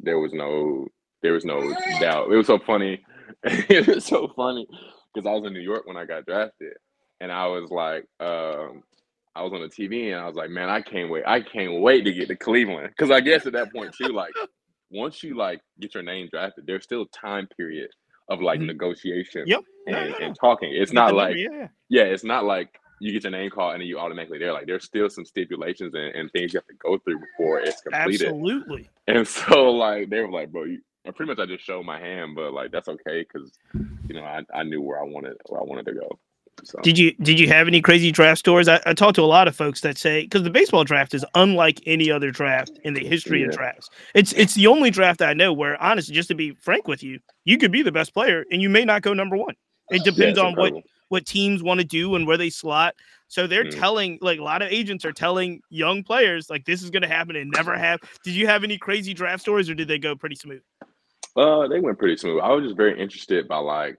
[SPEAKER 2] there was no there was no doubt. It was so funny. it was so funny because I was in New York when I got drafted, and I was like, um, I was on the TV and I was like, man, I can't wait. I can't wait to get to Cleveland because I guess at that point too, like once you like get your name drafted, there's still time period of like mm-hmm. negotiation
[SPEAKER 1] yep.
[SPEAKER 2] and, no, no, no. and, talking. It's not like yeah. yeah, it's not like you get your name called and then you automatically there. Like there's still some stipulations and, and, things you have to go through before it's completed.
[SPEAKER 1] Absolutely.
[SPEAKER 2] And so like they were like, bro, you pretty much I just showed my hand, but like that's okay because you know I, I knew where I wanted where I wanted to go.
[SPEAKER 1] So. Did you did you have any crazy draft stories? I, I talked to a lot of folks that say because the baseball draft is unlike any other draft in the history yeah. of drafts. It's it's the only draft I know where honestly, just to be frank with you, you could be the best player and you may not go number one. It depends yeah, on incredible. what what teams want to do and where they slot. So they're mm. telling like a lot of agents are telling young players like this is going to happen and never have. Did you have any crazy draft stories or did they go pretty smooth?
[SPEAKER 2] Uh, they went pretty smooth. I was just very interested by like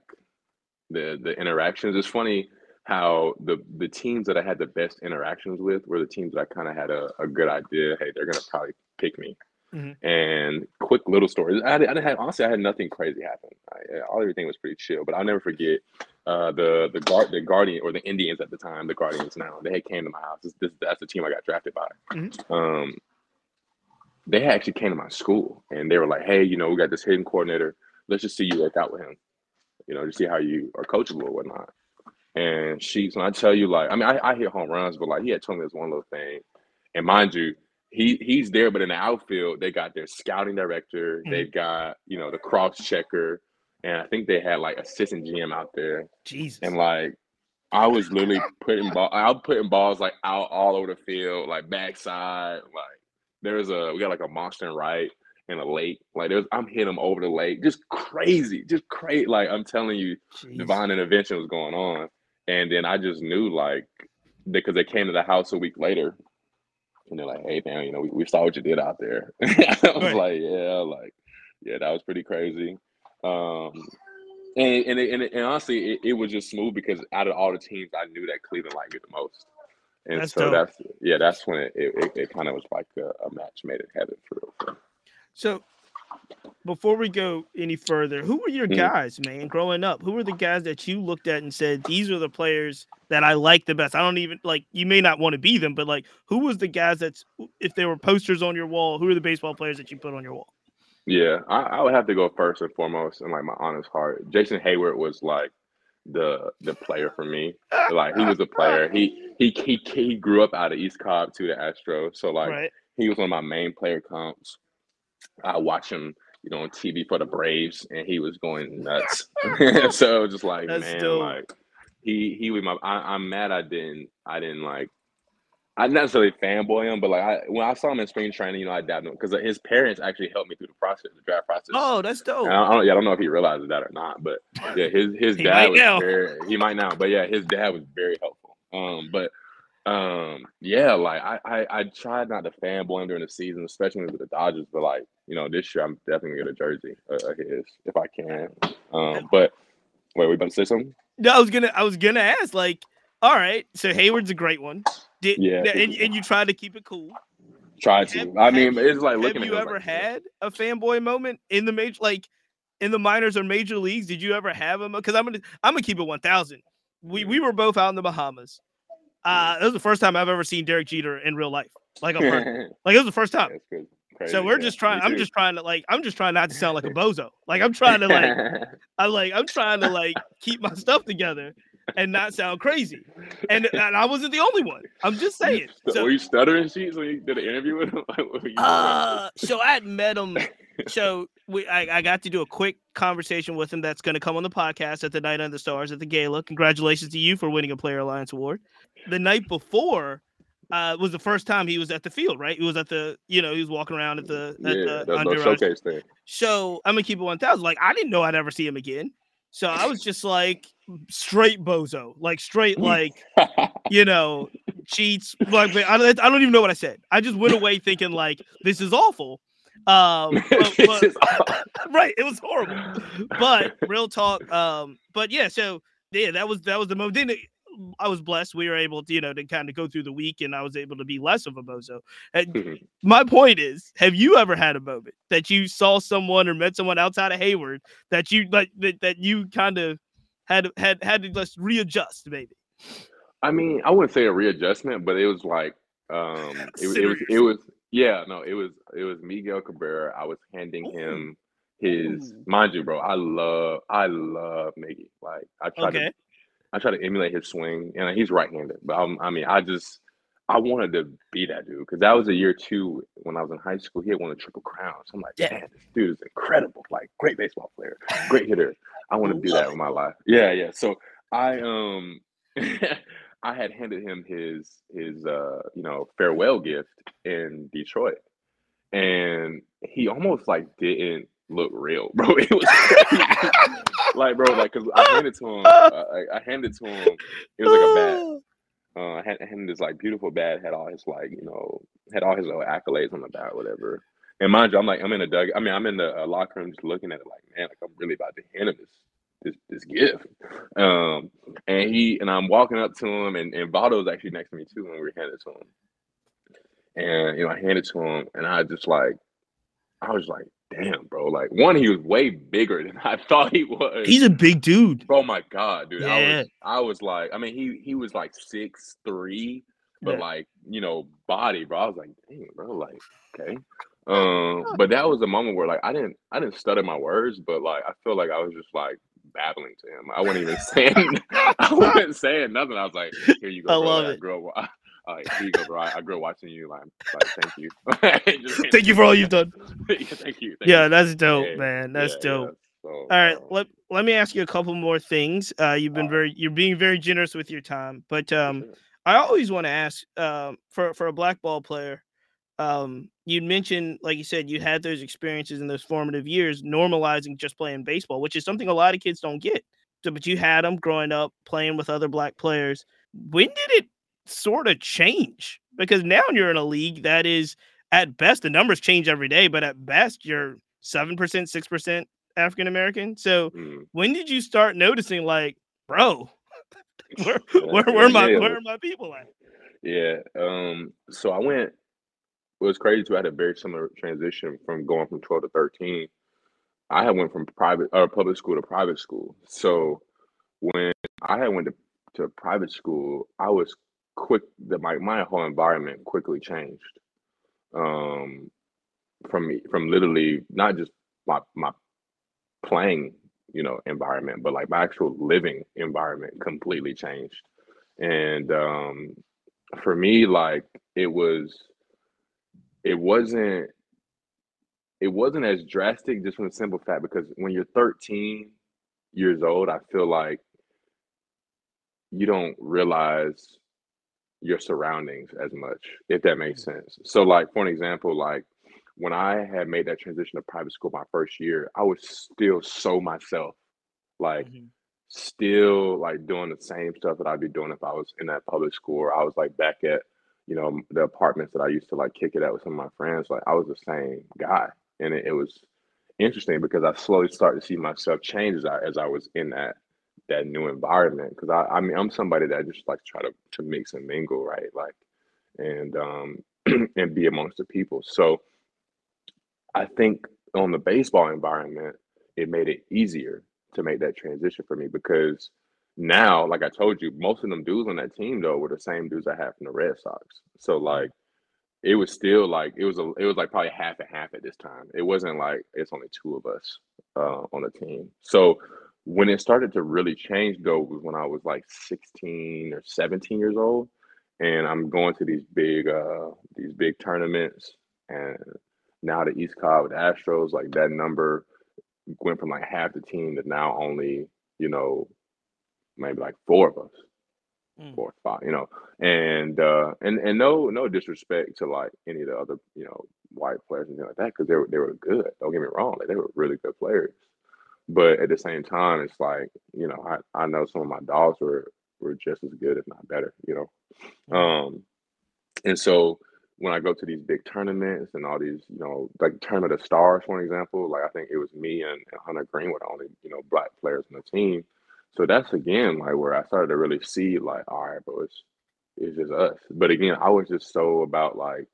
[SPEAKER 2] the the interactions. It's funny how the the teams that I had the best interactions with were the teams that I kind of had a, a good idea. Hey, they're gonna probably pick me. Mm-hmm. And quick little stories. I, I didn't have honestly. I had nothing crazy happen. I, all everything was pretty chill. But I'll never forget uh, the the guard the Guardian or the Indians at the time. The Guardians now. They had came to my house. This, this that's the team I got drafted by. Mm-hmm. Um, they actually came to my school and they were like, "Hey, you know, we got this hitting coordinator. Let's just see you work out with him." you know, to see how you are coachable or whatnot. And she's, when I tell you, like, I mean, I, I hit home runs, but like, he had told me this one little thing. And mind you, he he's there, but in the outfield, they got their scouting director,
[SPEAKER 1] Mm-hmm.
[SPEAKER 2] they've got, you know, the cross checker, and I think they had like assistant GM out there.
[SPEAKER 1] Jesus.
[SPEAKER 2] And like, I was literally putting ball, I was putting balls like out all over the field, like backside. Like, there's a, we got like a monster right in a lake. Like, there's, I'm hitting them over the lake, just crazy, just crazy. Like, I'm telling you,
[SPEAKER 1] Jeez.
[SPEAKER 2] divine intervention was going on. And then I just knew like because they came to the house a week later and they're like, hey man, you know, we, we saw what you did out there. I was
[SPEAKER 1] Right.
[SPEAKER 2] like, yeah, like, yeah, that was pretty crazy. Um and and, and, and honestly, it, it was just smooth because out of all the teams, I knew that Cleveland liked me the most. And
[SPEAKER 1] That's
[SPEAKER 2] so
[SPEAKER 1] dope.
[SPEAKER 2] that's yeah, that's when it it, it, it kind of was like a, a match made in heaven for real. for.
[SPEAKER 1] So before we go any further, who were your
[SPEAKER 2] Mhm.
[SPEAKER 1] guys, man, growing up? Who were the guys that you looked at and said, these are the players that I like the best? I don't even like you may not want to be them, but like who was the guys that's if there were posters on your wall, who are the baseball players that you put on your wall?
[SPEAKER 2] Yeah, I, I would have to go first and foremost in like my honest heart. Jason Heyward was like the the player for me. Like he was a player. He he he, he grew up out of East Cobb to the Astros. So like
[SPEAKER 1] right.
[SPEAKER 2] he was one of my main player comps. I watch him, you know, on TV for the Braves, and he was going nuts. so just like,
[SPEAKER 1] That's
[SPEAKER 2] man,
[SPEAKER 1] dope.
[SPEAKER 2] like he he was my. I, I'm mad I didn't I didn't like. I not necessarily fanboy him, but like I when I saw him in spring training, you know, I dabbed him because his parents actually helped me through the process, the draft process.
[SPEAKER 1] Oh, that's dope.
[SPEAKER 2] And I, don't, yeah, I don't know if he realizes that or not, but yeah, his his dad was
[SPEAKER 1] now.
[SPEAKER 2] very he might now, but yeah, his dad was very helpful. Um, but um, yeah, like I I, I tried not to fanboy him during the season, especially with the Dodgers, but like you know, this year I'm definitely gonna get a jersey uh, of his if I can. Um, but wait, we about to say something?
[SPEAKER 1] No, I was gonna I was gonna ask, like, all right, so Heyward's a great one. Did
[SPEAKER 2] Yeah.
[SPEAKER 1] and, and you tried to keep it cool.
[SPEAKER 2] Try to.
[SPEAKER 1] Have-
[SPEAKER 2] I mean, it's like looking. Have you
[SPEAKER 1] ever
[SPEAKER 2] like,
[SPEAKER 1] had a fanboy moment in the major, like in the minors or major leagues? Did you ever have them? Because I'm gonna I'm gonna keep it one thousand. We we were both out in the Bahamas. Uh, that was the first time I've ever seen Derek Jeter in real life. Like, like it was the first time.
[SPEAKER 2] Good. Crazy,
[SPEAKER 1] So we're
[SPEAKER 2] yeah,
[SPEAKER 1] just trying. I'm just trying to like. I'm just trying not to sound like a bozo. Like I'm trying to like. I'm like I'm trying to like keep my stuff together and not sound crazy. And, and I wasn't the only one. I'm just saying. So
[SPEAKER 2] were you stuttering sheets when you did an interview with him? Like, what were you doing?
[SPEAKER 1] Uh, so I had met him. So we, I, I got to do a quick conversation with him. That's going to come on the podcast at the Night Under the Stars at the Gala. Congratulations to you for winning a Player Alliance award. The night before uh, was the first time he was at the field. Right? He was at the, you know, he was walking around at the, at
[SPEAKER 2] yeah,
[SPEAKER 1] the under-
[SPEAKER 2] showcase thing.
[SPEAKER 1] So I'm gonna keep it one thousand. Like I didn't know I'd ever see him again. So I was just like straight bozo, like straight like you know cheats. Like I don't, I don't even know what I said. I just went away thinking like this is awful. Um, but- but- right, it was horrible. But real talk. Um, but yeah, so yeah, that was that was the moment. Then I was blessed. We were able to, you know, to kind of go through the week, and I was able to be less of a bozo. And my point is, have you ever had a moment that you saw someone or met someone outside of Heyward that you like that, that you kind of had had had to just readjust, maybe?
[SPEAKER 2] I mean, I wouldn't say a readjustment, but it was like um it, was- it was it was yeah, no, it was it was Miguel Cabrera. I was handing
[SPEAKER 1] Ooh.
[SPEAKER 2] him his
[SPEAKER 1] Ooh.
[SPEAKER 2] mind you, bro. I love I love Miggy. Like I try
[SPEAKER 1] Okay,
[SPEAKER 2] to I try to emulate his swing, and he's right-handed. But um, I mean, I just I wanted to be that dude because that was a year two when I was in high school. He had won a triple crown. So I'm like,
[SPEAKER 1] Yeah.
[SPEAKER 2] man, this dude is incredible. Like, great baseball player, great hitter. I want to do that with my life. Yeah, yeah. So I um I had handed him his his uh you know farewell gift in Detroit, and he almost like didn't look real, bro. It was like, bro, like, cause I handed to him, uh, I, I handed to him. It was like a bat. Uh, had handed this like beautiful bat, had all his like you know, had all his little accolades on the bat, whatever. And mind you, I'm like, I'm in a dug. I mean, I'm in the uh, locker room just looking at it, like, man, like I'm really about to hand him this this this gift. Um, and he and I'm walking up to him, and and was actually next to me too when we were handed to him. And you know, I handed to him, and I just like, I was like, damn, bro. Like one, he was way bigger than I thought he was.
[SPEAKER 1] he's a big dude.
[SPEAKER 2] Oh my god, dude! I
[SPEAKER 1] Yeah.
[SPEAKER 2] was, I was like, I mean, he he was like six three, but
[SPEAKER 1] Yeah.
[SPEAKER 2] like you know, body, bro. I was like, dang, bro, like, okay. Um, but that was a moment where like I didn't, I didn't stutter my words, but like I feel like I was just like babbling to him. I wasn't even saying I wasn't saying nothing. I was like, "Here you go,
[SPEAKER 1] I
[SPEAKER 2] bro.
[SPEAKER 1] love
[SPEAKER 2] Like,
[SPEAKER 1] it.
[SPEAKER 2] Girl, uh, here you go, bro. I, I grew up watching you. Like, like thank you.
[SPEAKER 1] Thank you for all you've done.
[SPEAKER 2] yeah, thank you. Thank
[SPEAKER 1] Yeah,
[SPEAKER 2] you.
[SPEAKER 1] that's dope,
[SPEAKER 2] Yeah,
[SPEAKER 1] man. That's
[SPEAKER 2] yeah,
[SPEAKER 1] dope.
[SPEAKER 2] So,
[SPEAKER 1] All right,
[SPEAKER 2] um,
[SPEAKER 1] let let me ask you a couple more things. Uh, you've been
[SPEAKER 2] Alright.
[SPEAKER 1] very, you're being very generous with your time, but um,
[SPEAKER 2] sure.
[SPEAKER 1] I always want to ask, um, for for a black ball player, um, you mentioned, like you said, you had those experiences in those formative years, normalizing just playing baseball, which is something a lot of kids don't get. So, but you had them growing up playing with other black players. When did it sort of change? Because now you're in a league that is, at best, the numbers change every day, but at best, you're seven percent, six percent African American. So,
[SPEAKER 2] Mm.
[SPEAKER 1] when did you start noticing, like, bro, where where, where my
[SPEAKER 2] yeah.
[SPEAKER 1] where are my people at?
[SPEAKER 2] Yeah. Um, so I went, it was crazy too. I had a very similar transition from going from 12 to 13. I had went from private or public school to private school. So when I had went to, to private school, I was quick that my, my whole environment quickly changed. Um, from me from literally not just my my playing, you know, environment, but like my actual living environment completely changed. And um for me, like it was it wasn't it wasn't as drastic just from the simple fact because when you're 13 years old, I feel like you don't realize your surroundings as much, if that makes sense. So, like for an example, like when I had made that transition to private school my first year, I was still so myself, like
[SPEAKER 1] Mhm.
[SPEAKER 2] still like doing the same stuff that I'd be doing if I was in that public school or I was like back at, you know, the apartments that I used to like kick it at with some of my friends. Like I was the same guy. And it, it was interesting because I slowly started to see myself change as I, as I was in that that new environment. Because I, I mean, I'm somebody that just like try to to mix and mingle, right? Like, and um, and be amongst the people. So I think on the baseball environment, it made it easier to make that transition for me because now, like I told you, most of them dudes on that team though were the same dudes I had from the Red Sox. So like it was still like it was a it was like probably half and half at this time. It wasn't like it's only two of us uh, on the team. So when it started to really change though was when I was like 16 or 17 years old, and I'm going to these big uh these big tournaments, and now the East Coast with Astros like that number went from like half the team to now only you know maybe like four of us
[SPEAKER 1] Mm.
[SPEAKER 2] four or five, you know, and uh, and and no no disrespect to like any of the other you know white players and things like that because they were they were good. Don't get me wrong, like they were really good players. But at the same time, it's like you know I, I know some of my dogs were were just as good if not better, you know.
[SPEAKER 1] Mhm.
[SPEAKER 2] Um, and so when I go to these big tournaments and all these, you know, like Tournament of Stars, for example, like I think it was me and, and Hunter Greene were the only, you know, black players on the team. So that's again like where I started to really see like, all right, bro, it's it's just us. But again, I was just so about like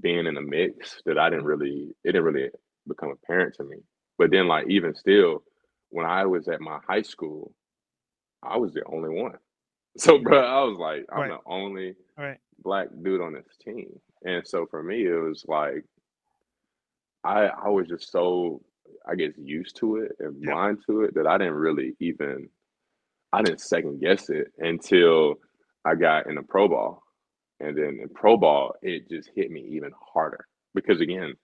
[SPEAKER 2] being in the mix that I didn't really it didn't really become apparent to me. But then like even still, when I was at my high school, I was the only one. So bro, I was like, I'm
[SPEAKER 1] Right.
[SPEAKER 2] the only
[SPEAKER 1] Right.
[SPEAKER 2] black dude on this team. And so for me, it was like I I was just so I guess used to it and
[SPEAKER 1] Yeah.
[SPEAKER 2] blind to it that I didn't really even I didn't second guess it until I got in the pro ball. And then in pro ball, it just hit me even harder. Because again,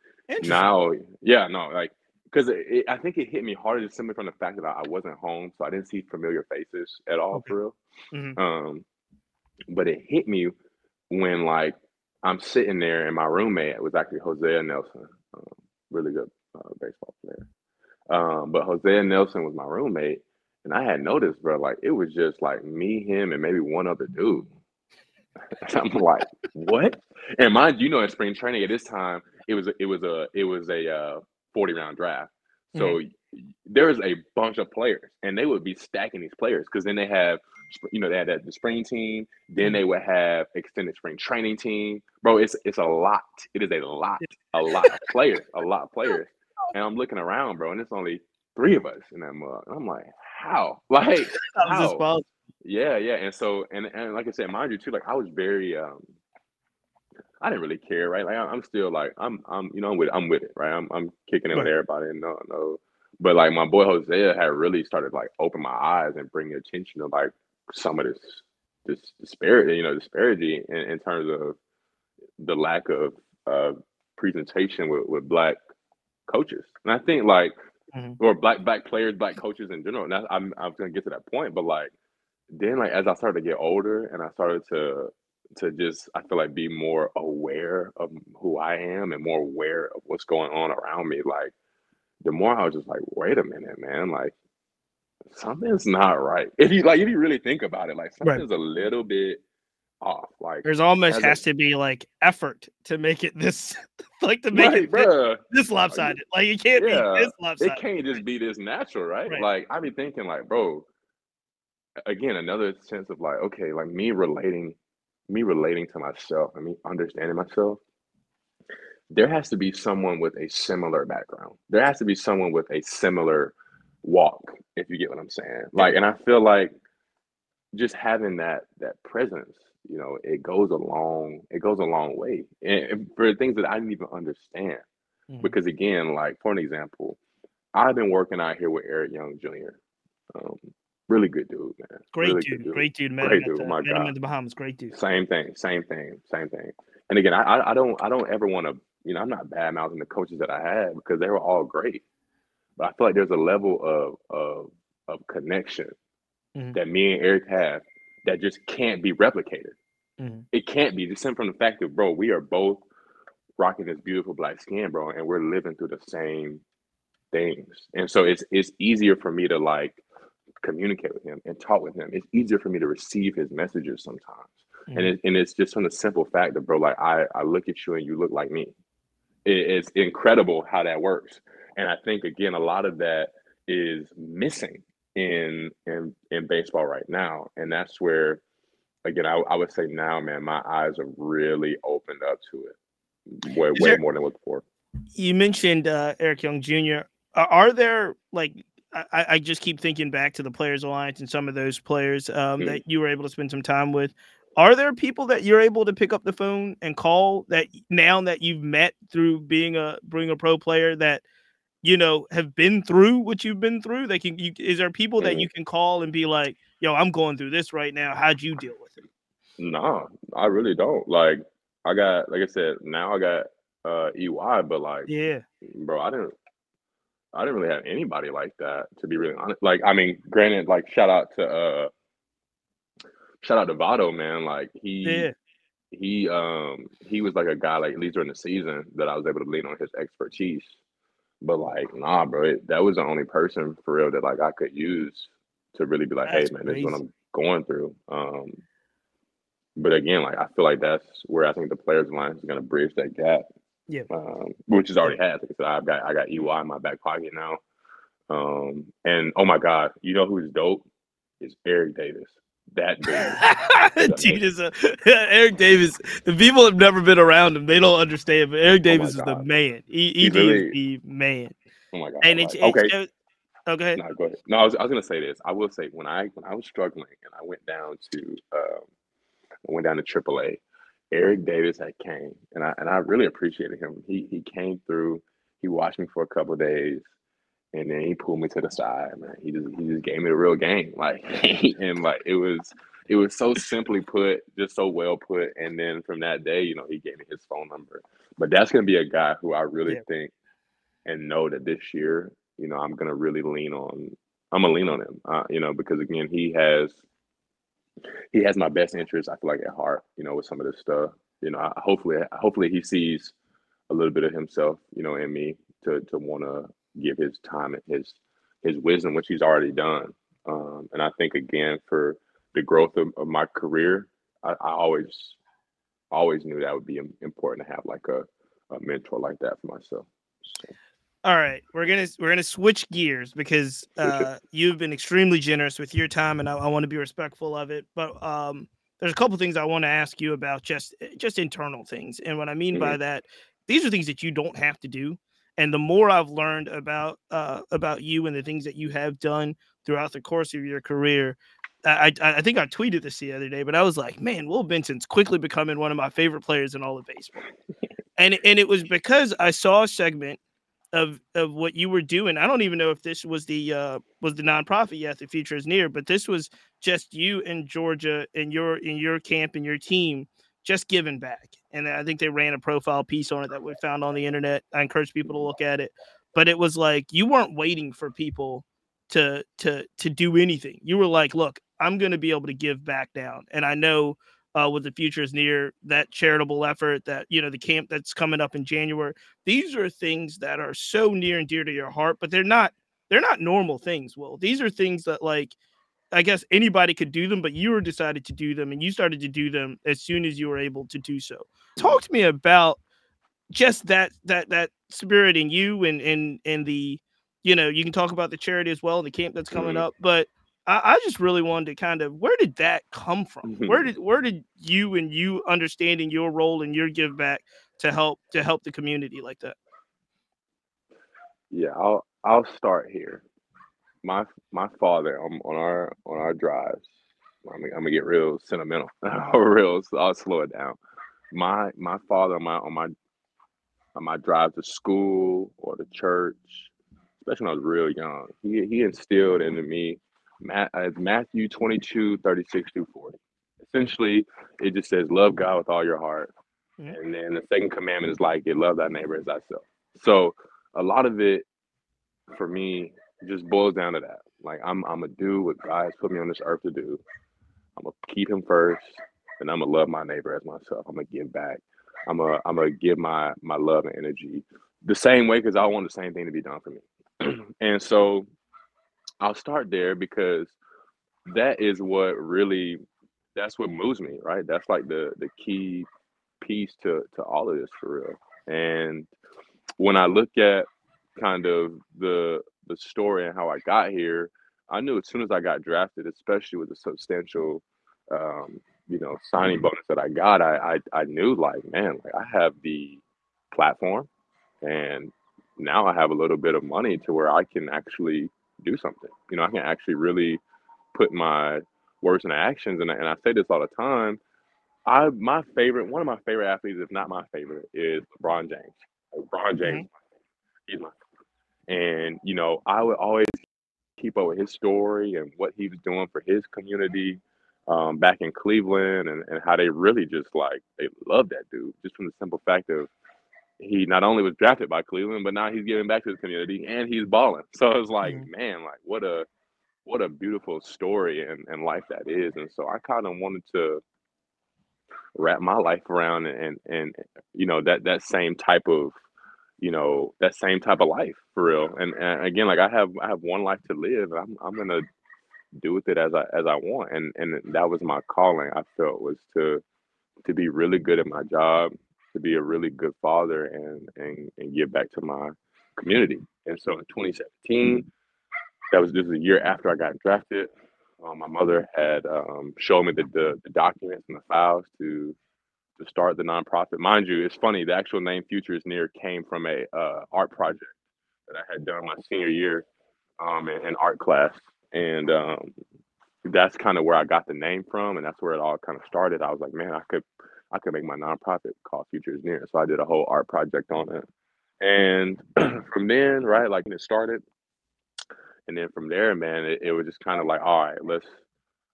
[SPEAKER 2] now yeah, no, like because I think it hit me harder just simply from the fact that I, I wasn't home, so I didn't see familiar faces at all
[SPEAKER 1] Okay.
[SPEAKER 2] for real.
[SPEAKER 1] Mhm.
[SPEAKER 2] Um, but it hit me when like I'm sitting there and my roommate was actually Hosea Nelson, um, really good uh, baseball player. Um, but Hosea Nelson was my roommate, and I had noticed, bro, like it was just like me, him, and maybe one other dude. I'm like, what? And mind you, you know, in spring training at this time, it was it was a it was a uh, 40 round draft. So there's a bunch of players, and they would be stacking these players because then they have, you know, they had that, the spring team. Then they would have extended spring training team. Bro, it's it's a lot. It is a lot, a lot of players, a lot of players. And I'm looking around, bro, and it's only three of us in that mug. And I'm like, how? Like,
[SPEAKER 1] How is this
[SPEAKER 2] how? Yeah, yeah. And so, and and like I said, mind you too, like I was very um I didn't really care, right? Like I'm still like I'm I'm you know I'm with I'm with it, right? I'm I'm kicking it with everybody, and no no But like my boy Hosea had really started like open my eyes and bring attention to like some of this this disparity, you know, disparity in, in terms of the lack of uh, presentation with, with black coaches. And I think like mm-hmm. or black black players, black coaches in general. And I'm I'm gonna get to that point, but like then like as I started to get older and I started to to just I feel like be more aware of who I am and more aware of what's going on around me. Like the more I was just like, wait a minute, man, like something's not right. If you like if you really think about it, like something's right. a little bit off. Like
[SPEAKER 1] there's almost has a, to be like effort to make it this like to make right, it this, this, lopsided. Like it can't yeah, be this lopsided.
[SPEAKER 2] It can't just be this natural, right? right? Like I'd be thinking like, bro, again, another sense of like, okay, like me relating, me relating to myself and me understanding myself. There has to be someone with a similar background. There has to be someone with a similar walk, if you get what I'm saying. Like, and I feel like just having that that presence you know, it goes a long, it goes a long way. And for things that I didn't even understand. Mm-hmm. Because again, like for an example, I've been working out here with Eric Young Jr. Um, really good dude, man.
[SPEAKER 1] Great
[SPEAKER 2] really
[SPEAKER 1] dude, dude, great dude, man. Great dude, the, my God. in the Bahamas, great dude.
[SPEAKER 2] Same thing, same thing, same thing. And again, I I don't I don't ever want to, you know, I'm not bad mouthing the coaches that I had because they were all great. But I feel like there's a level of of of connection mm-hmm. that me and Eric have that just can't be replicated. Mm-hmm. It can't be just simply from the fact that, bro, we are both rocking this beautiful black skin, bro, and we're living through the same things. And so it's it's easier for me to like communicate with him and talk with him. It's easier for me to receive his messages sometimes. Mm-hmm. And it, and it's just from the simple fact that, bro, like I I look at you and you look like me. It, it's incredible how that works. And I think again, a lot of that is missing in in in baseball right now, and that's where again, I, I would say now, man, my eyes are really opened up to it way, way there, more than before.
[SPEAKER 1] You mentioned uh, Eric Young Jr. Are there like I, I, just keep thinking back to the Players Alliance and some of those players um, mm. that you were able to spend some time with. Are there people that you're able to pick up the phone and call that now that you've met through being a being a pro player that you know have been through what you've been through? They can. You, is there people mm. that you can call and be like, "Yo, I'm going through this right now. How'd you deal with it?"
[SPEAKER 2] Nah, I really don't. Like I got, like I said, now I got uh EY, but like,
[SPEAKER 1] yeah,
[SPEAKER 2] bro, I didn't, I didn't really have anybody like that to be really honest. Like, I mean, granted, like shout out to uh, shout out to Votto, man. Like he, yeah. he, um, he was like a guy like at least during the season that I was able to lean on his expertise. But like, nah, bro, it, that was the only person for real that like I could use to really be like, That's hey, man, crazy. this is what I'm going through. Um, but again, like I feel like that's where I think the players alliance is going to bridge that gap.
[SPEAKER 1] Yeah,
[SPEAKER 2] um, which is already has. Like I said, I've got I got EY in my back pocket now. Um, and oh my God, you know who's dope is Eric Davis. That
[SPEAKER 1] dude, dude is a Eric Davis. The people have never been around him; they don't understand. But Eric oh Davis oh is the man. He, he really, is the man.
[SPEAKER 2] Oh my God!
[SPEAKER 1] And
[SPEAKER 2] it's,
[SPEAKER 1] okay. It's, okay.
[SPEAKER 2] No, go ahead. No, I was, I was gonna say this. I will say when I when I was struggling and I went down to um, went down to AAA. Eric Davis had came, and I and I really appreciated him. He he came through. He watched me for a couple days, and then he pulled me to the side. Man, he just he just gave me the real game. Like and like it was it was so simply put, just so well put. And then from that day, you know, he gave me his phone number. But that's gonna be a guy who I really yeah. think and know that this year, you know, I'm gonna really lean on. I'm gonna lean on him, uh, you know, because again, he has he has my best interest. I feel like at heart, you know, with some of this stuff. You know, I, hopefully, hopefully he sees a little bit of himself, you know, in me to to want to give his time and his his wisdom, which he's already done. Um, and I think again for the growth of, of my career, I, I, always always knew that would be important to have like a, a mentor like that for myself. So.
[SPEAKER 1] All right, we're gonna we're gonna switch gears because uh, you've been extremely generous with your time, and I, I want to be respectful of it. But um, there's a couple things I want to ask you about just eh, just internal things, and what I mean mm-hmm. by that, these are things that you don't have to do. And the more I've learned about uh, about you and the things that you have done throughout the course of your career, I, I, I think I tweeted this the other day, but I was like, man, Will Benson's quickly becoming one of my favorite players in all of baseball. and and it was because I saw a segment of of what you were doing. I don't even know if this was the uh was the nonprofit yet. The future is near, but this was just you in Georgia and your in your camp and your team just giving back. And I think they ran a profile piece on it that we found on the internet. I encourage people to look at it. But it was like you weren't waiting for people to to to do anything. You were like, look, I'm going to be able to give back down. And I know uh, with the future is near that charitable effort that you know the camp that's coming up in January. These are things that are so near and dear to your heart, but they're not they're not normal things. well these are things that like I guess anybody could do them, but you were decided to do them and you started to do them as soon as you were able to do so. Talk to me about just that that that spirit in you and and and the you know you can talk about the charity as well and the camp that's coming mm-hmm. up, but I, I, just really wanted to kind of where did that come from? Mm-hmm. Where did where did you and you understanding your role and your give back to help to help the community like that?
[SPEAKER 2] Yeah, I'll I'll start here. My my father on, on our on our drives. I'm, I'm gonna get real sentimental, real. So I'll slow it down. My my father on my on my on my drive to school or to church, especially when I was real young, he he instilled into me uh, Matthew 22, 36 through 40. Essentially, it just says, Love God with all your heart. Mm-hmm. And then the second commandment is like it, love thy neighbor as thyself. So a lot of it for me just boils down to that. Like I'm I'm gonna do what God has put me on this earth to do. I'm gonna keep him first, and I'm gonna love my neighbor as myself. I'm gonna give back. I'm gonna I'm gonna give my my love and energy the same way because I want the same thing to be done for me. and so I'll start there because that is what really that's what moves me, right? That's like the the key piece to to all of this for real. And when I look at kind of the the story and how I got here, I knew as soon as I got drafted, especially with the substantial um, you know, signing bonus that I got, I, I I knew like, man, like I have the platform and now I have a little bit of money to where I can actually do something. You know, I can actually really put my words into actions. And I, and I say this all the time. I my favorite, one of my favorite athletes, if not my favorite, is LeBron James. LeBron James, mm-hmm. he's my and you know, I would always keep up with his story and what he was doing for his community um, back in Cleveland, and, and how they really just like they love that dude just from the simple fact of he not only was drafted by Cleveland, but now he's giving back to his community and he's balling. So it's like, mm-hmm. man, like what a what a beautiful story and, and life that is. And so I kind of wanted to wrap my life around and and you know that that same type of you know that same type of life for real. And, and again, like I have I have one life to live. I'm I'm gonna do with it as I as I want. And and that was my calling. I felt was to to be really good at my job to be a really good father and and and give back to my community. And so in 2017, that was just a year after I got drafted. Um, my mother had um, shown me the, the, the documents and the files to to start the nonprofit. Mind you, it's funny. The actual name Future is Near came from a uh, art project that I had done my senior year um, in, in art class, and um, that's kind of where I got the name from, and that's where it all kind of started. I was like, man, I could I could make my nonprofit called Futures Near. So I did a whole art project on it. And from then, right, like it started. And then from there, man, it, it was just kind of like, all right, let's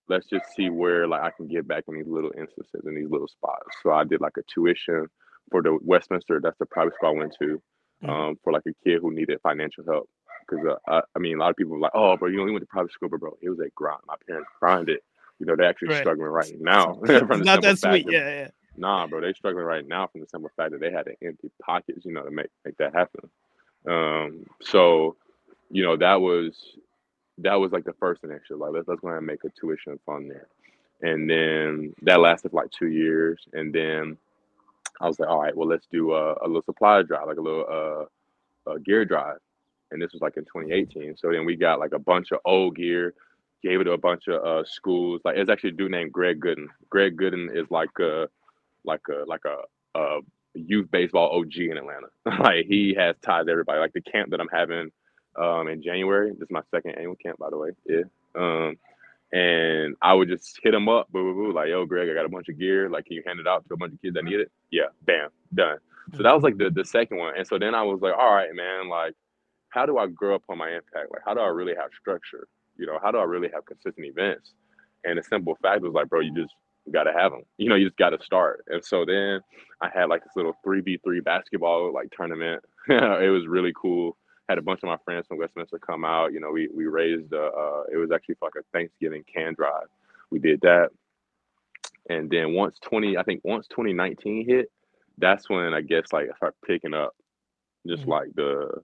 [SPEAKER 2] let's just see where like I can get back in these little instances in these little spots. So I did like a tuition for the Westminster, that's the private school I went to, mm-hmm. um, for like a kid who needed financial help. Because uh, I, I, mean, a lot of people were like, "Oh, bro, you only went to private school, but bro, it was a grind. My parents grinded. It. You know, they're actually right. struggling right now.
[SPEAKER 1] Not that sweet, yeah, yeah.
[SPEAKER 2] Nah, bro, they struggling right now from the simple fact that they had to empty pockets, you know, to make make that happen. Um, so, you know, that was that was like the first initiative. Like, let's let's go ahead and make a tuition fund there, and then that lasted like two years, and then I was like, all right, well, let's do a, a little supply drive, like a little uh, a gear drive, and this was like in 2018. So then we got like a bunch of old gear, gave it to a bunch of uh, schools. Like it's actually a dude named Greg Gooden. Greg Gooden is like a like a like a, a youth baseball OG in Atlanta. like he has ties to everybody. Like the camp that I'm having um, in January. This is my second annual camp, by the way. Yeah. Um, and I would just hit him up, boo, boo, boo, like, yo, Greg, I got a bunch of gear. Like, can you hand it out to a bunch of kids that need it? Yeah, bam, done. So that was like the the second one. And so then I was like, all right, man, like how do I grow up on my impact? Like how do I really have structure? You know, how do I really have consistent events? And the simple fact was like, bro, you just got to have them. You know, you just got to start. And so then I had like this little 3v3 basketball like tournament. it was really cool. Had a bunch of my friends from Westminster come out. You know, we we raised uh, uh it was actually for like a Thanksgiving can drive. We did that. And then once 20, I think once 2019 hit, that's when I guess like I started picking up just mm-hmm. like the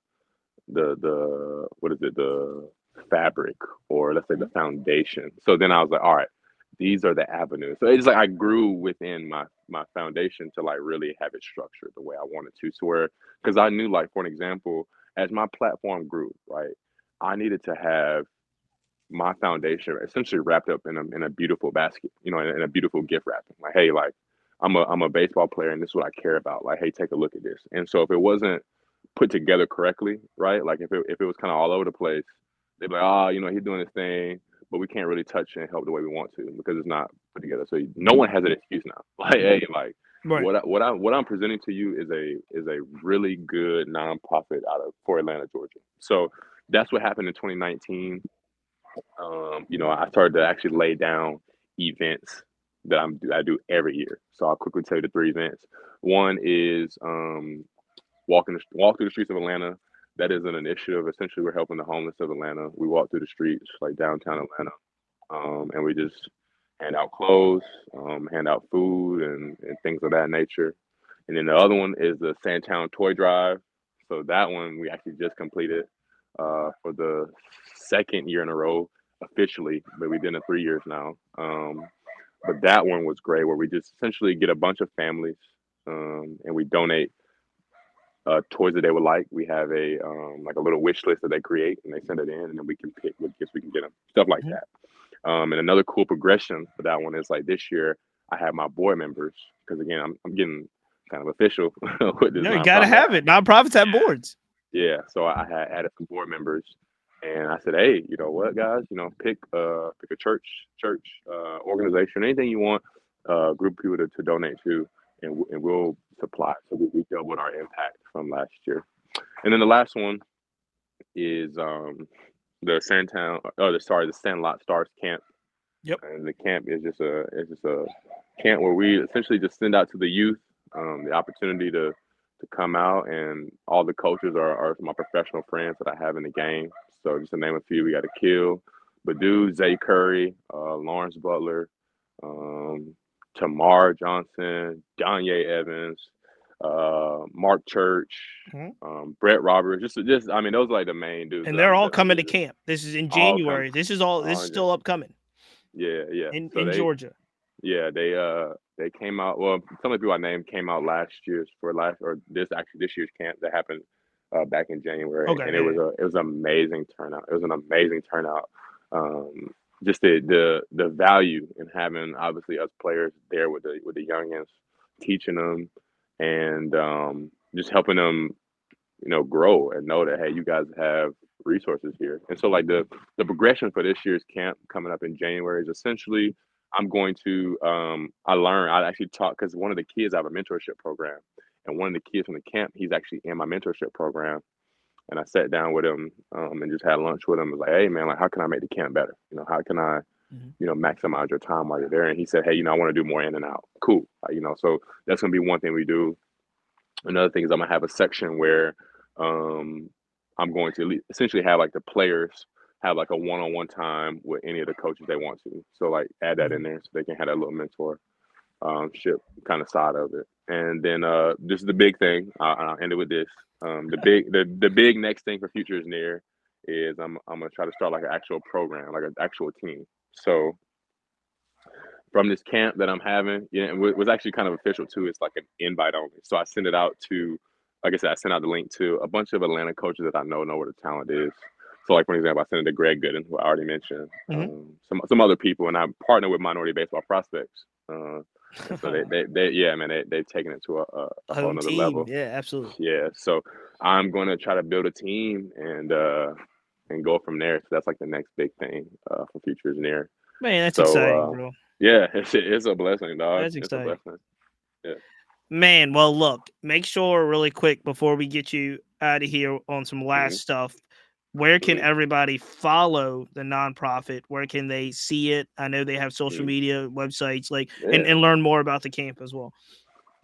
[SPEAKER 2] the the what is it, the fabric or let's say the mm-hmm. foundation. So then I was like, all right, these are the avenues. So it's like I grew within my my foundation to like really have it structured the way I wanted to. So where because I knew like for an example, as my platform grew, right, I needed to have my foundation essentially wrapped up in a in a beautiful basket, you know, in, in a beautiful gift wrapping. Like, hey, like I'm a I'm a baseball player and this is what I care about. Like, hey, take a look at this. And so if it wasn't put together correctly, right? Like if it if it was kind of all over the place, they'd be like, oh, you know, he's doing this thing but we can't really touch and help the way we want to because it's not put together. So no one has an excuse now. Like, hey, like right. what I, what I what I'm presenting to you is a is a really good nonprofit out of for Atlanta, Georgia. So that's what happened in 2019. Um, you know, I started to actually lay down events that I'm I do every year. So I'll quickly tell you the three events. One is um, walking walk through the streets of Atlanta that is an initiative. Essentially, we're helping the homeless of Atlanta. We walk through the streets like downtown Atlanta, um, and we just hand out clothes, um, hand out food, and, and things of that nature. And then the other one is the Sandtown Toy Drive. So that one we actually just completed uh, for the second year in a row officially, but we've did it three years now. Um, but that one was great, where we just essentially get a bunch of families um, and we donate uh, toys that they would like. We have a um, like a little wish list that they create and they send it in, and then we can pick what gifts we can get them, stuff like mm-hmm. that. Um, and another cool progression for that one is like this year I have my board members because again I'm, I'm getting kind of official with this.
[SPEAKER 1] No, you gotta have it. Nonprofits have boards.
[SPEAKER 2] Yeah, so I had added some board members, and I said, hey, you know what, guys, you know, pick uh pick a church, church, uh, organization, anything you want, uh, group of people to, to donate to, and, and we'll supply. So we, we doubled our impact from last year. And then the last one is um, the Sandtown, oh, the sorry, the Sandlot Stars camp.
[SPEAKER 1] Yep.
[SPEAKER 2] And the camp is just a it's just a camp where we essentially just send out to the youth um, the opportunity to to come out, and all the coaches are, are my professional friends that I have in the game. So just to name a few, we got to kill Badu, Zay Curry, uh, Lawrence Butler, um, Tamar Johnson, Danye Evans, uh, Mark Church, mm-hmm. um, Brett Roberts. Just, just I mean, those are like the main dudes.
[SPEAKER 1] And they're all coming to camp. This is in January. This is all. This is still upcoming.
[SPEAKER 2] Yeah, yeah.
[SPEAKER 1] In, so in they, Georgia.
[SPEAKER 2] Yeah, they uh they came out. Well, some of the people I named came out last year's for last or this actually this year's camp that happened uh, back in January, okay, and it was a it was an amazing turnout. It was an amazing turnout. Um, just the the the value in having obviously us players there with the with the youngins, teaching them and um, just helping them, you know, grow and know that hey, you guys have resources here. And so like the the progression for this year's camp coming up in January is essentially I'm going to um, I learn I actually talk because one of the kids I have a mentorship program, and one of the kids from the camp he's actually in my mentorship program. And I sat down with him um, and just had lunch with him. I was like, hey man, like how can I make the camp better? You know, how can I mm-hmm. you know, maximize your time while you're there. And he said, hey, you know, I want to do more in and out. Cool. Uh, you know, so that's going to be one thing we do. Another thing is I'm to have a section where um, I'm going to essentially have like the players have like a one-on-one time with any of the coaches they want to. So like add that in mm-hmm. there so they can have that little mentor um, ship kind of side of it. And then uh, this is the big thing. I'll, I'll end it with this. Um, the big, the the big next thing for Future is near is I'm I'm gonna try to start like an actual program, like an actual team. So from this camp that I'm having, yeah, it was actually kind of official too. It's like an invite only. So I send it out to, like I said, I sent out the link to a bunch of Atlanta coaches that I know know where the talent is. So like for example, I sent it to Greg Gooden, who I already mentioned, mm-hmm. um, some some other people, and I partner with Minority Baseball Prospects. Uh, so they, they, they, yeah, man, they they've taken it to a, a, a whole other level.
[SPEAKER 1] Yeah, absolutely.
[SPEAKER 2] Yeah, so I'm going to try to build a team and uh, and go from there. So that's like the next big thing uh, for Futures Near.
[SPEAKER 1] Man, that's so, exciting, uh, bro.
[SPEAKER 2] Yeah, it's, it's a blessing, dog.
[SPEAKER 1] That's
[SPEAKER 2] it's
[SPEAKER 1] exciting.
[SPEAKER 2] Yeah.
[SPEAKER 1] Man, well, look, make sure really quick before we get you out of here on some last mm-hmm. stuff. Where can everybody follow the nonprofit? Where can they see it? I know they have social mm-hmm. media websites, like yeah. and, and learn more about the camp as well.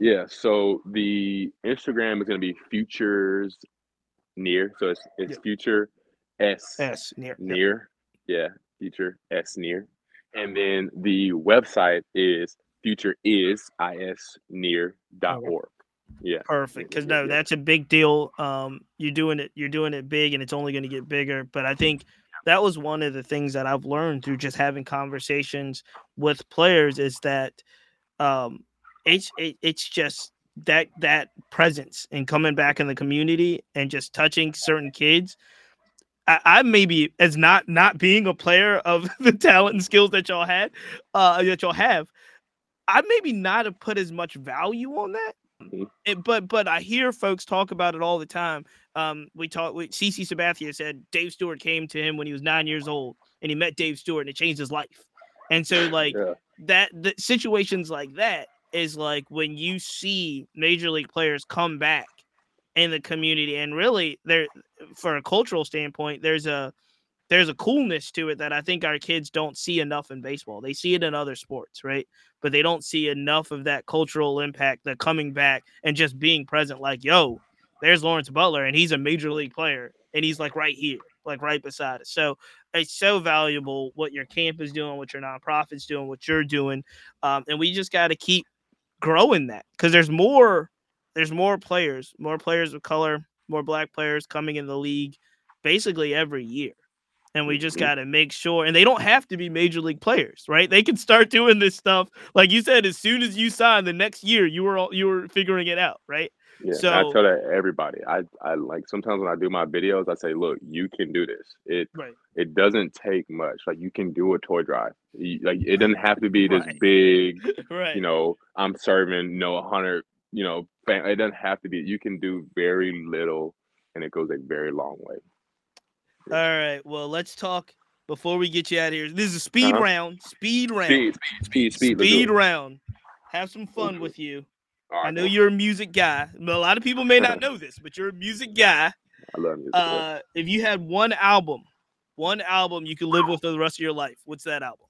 [SPEAKER 2] Yeah, so the Instagram is going to be futures near. So it's it's yep. future s
[SPEAKER 1] s near
[SPEAKER 2] near. Yep. Yeah, future s near, and then the website is future is is near dot org. Yeah.
[SPEAKER 1] Perfect. Because no, that's a big deal. Um, you're doing it. You're doing it big, and it's only going to get bigger. But I think that was one of the things that I've learned through just having conversations with players is that um, it's it, it's just that that presence and coming back in the community and just touching certain kids. I, I maybe as not not being a player of the talent and skills that y'all had, uh, that y'all have, I maybe not have put as much value on that. Mm-hmm. It, but but I hear folks talk about it all the time. Um, we talked. CC Sabathia said Dave Stewart came to him when he was nine years old, and he met Dave Stewart, and it changed his life. And so, like yeah. that, the situations like that is like when you see major league players come back in the community and really there for a cultural standpoint there's a there's a coolness to it that I think our kids don't see enough in baseball. They see it in other sports, right? But they don't see enough of that cultural impact, the coming back and just being present like, yo, there's Lawrence Butler and he's a major league player and he's like right here, like right beside us. So it's so valuable what your camp is doing, what your nonprofit's doing, what you're doing. Um, and we just got to keep growing that because there's more there's more players, more players of color, more black players coming in the league basically every year. And we just mm-hmm. got to make sure, and they don't have to be major league players, right? They can start doing this stuff, like you said. As soon as you sign, the next year you were all, you were figuring it out, right?
[SPEAKER 2] Yeah, so I tell that everybody. I I like sometimes when I do my videos, I say, look, you can do this. It right. it doesn't take much. Like you can do a toy drive. You, like it doesn't have to be this right. big. right. You know, I'm serving no hundred. You know, it doesn't have to be. You can do very little, and it goes a very long way.
[SPEAKER 1] All right. Well, let's talk before we get you out of here. This is a speed uh-huh. round. Speed round. Speed,
[SPEAKER 2] speed, speed, speed.
[SPEAKER 1] Speed round. Have some fun with you. Right, I know you're a music guy. A lot of people may not know this, but you're a music guy.
[SPEAKER 2] I love music.
[SPEAKER 1] Uh, if you had one album, one album you could live with for the rest of your life, what's that album?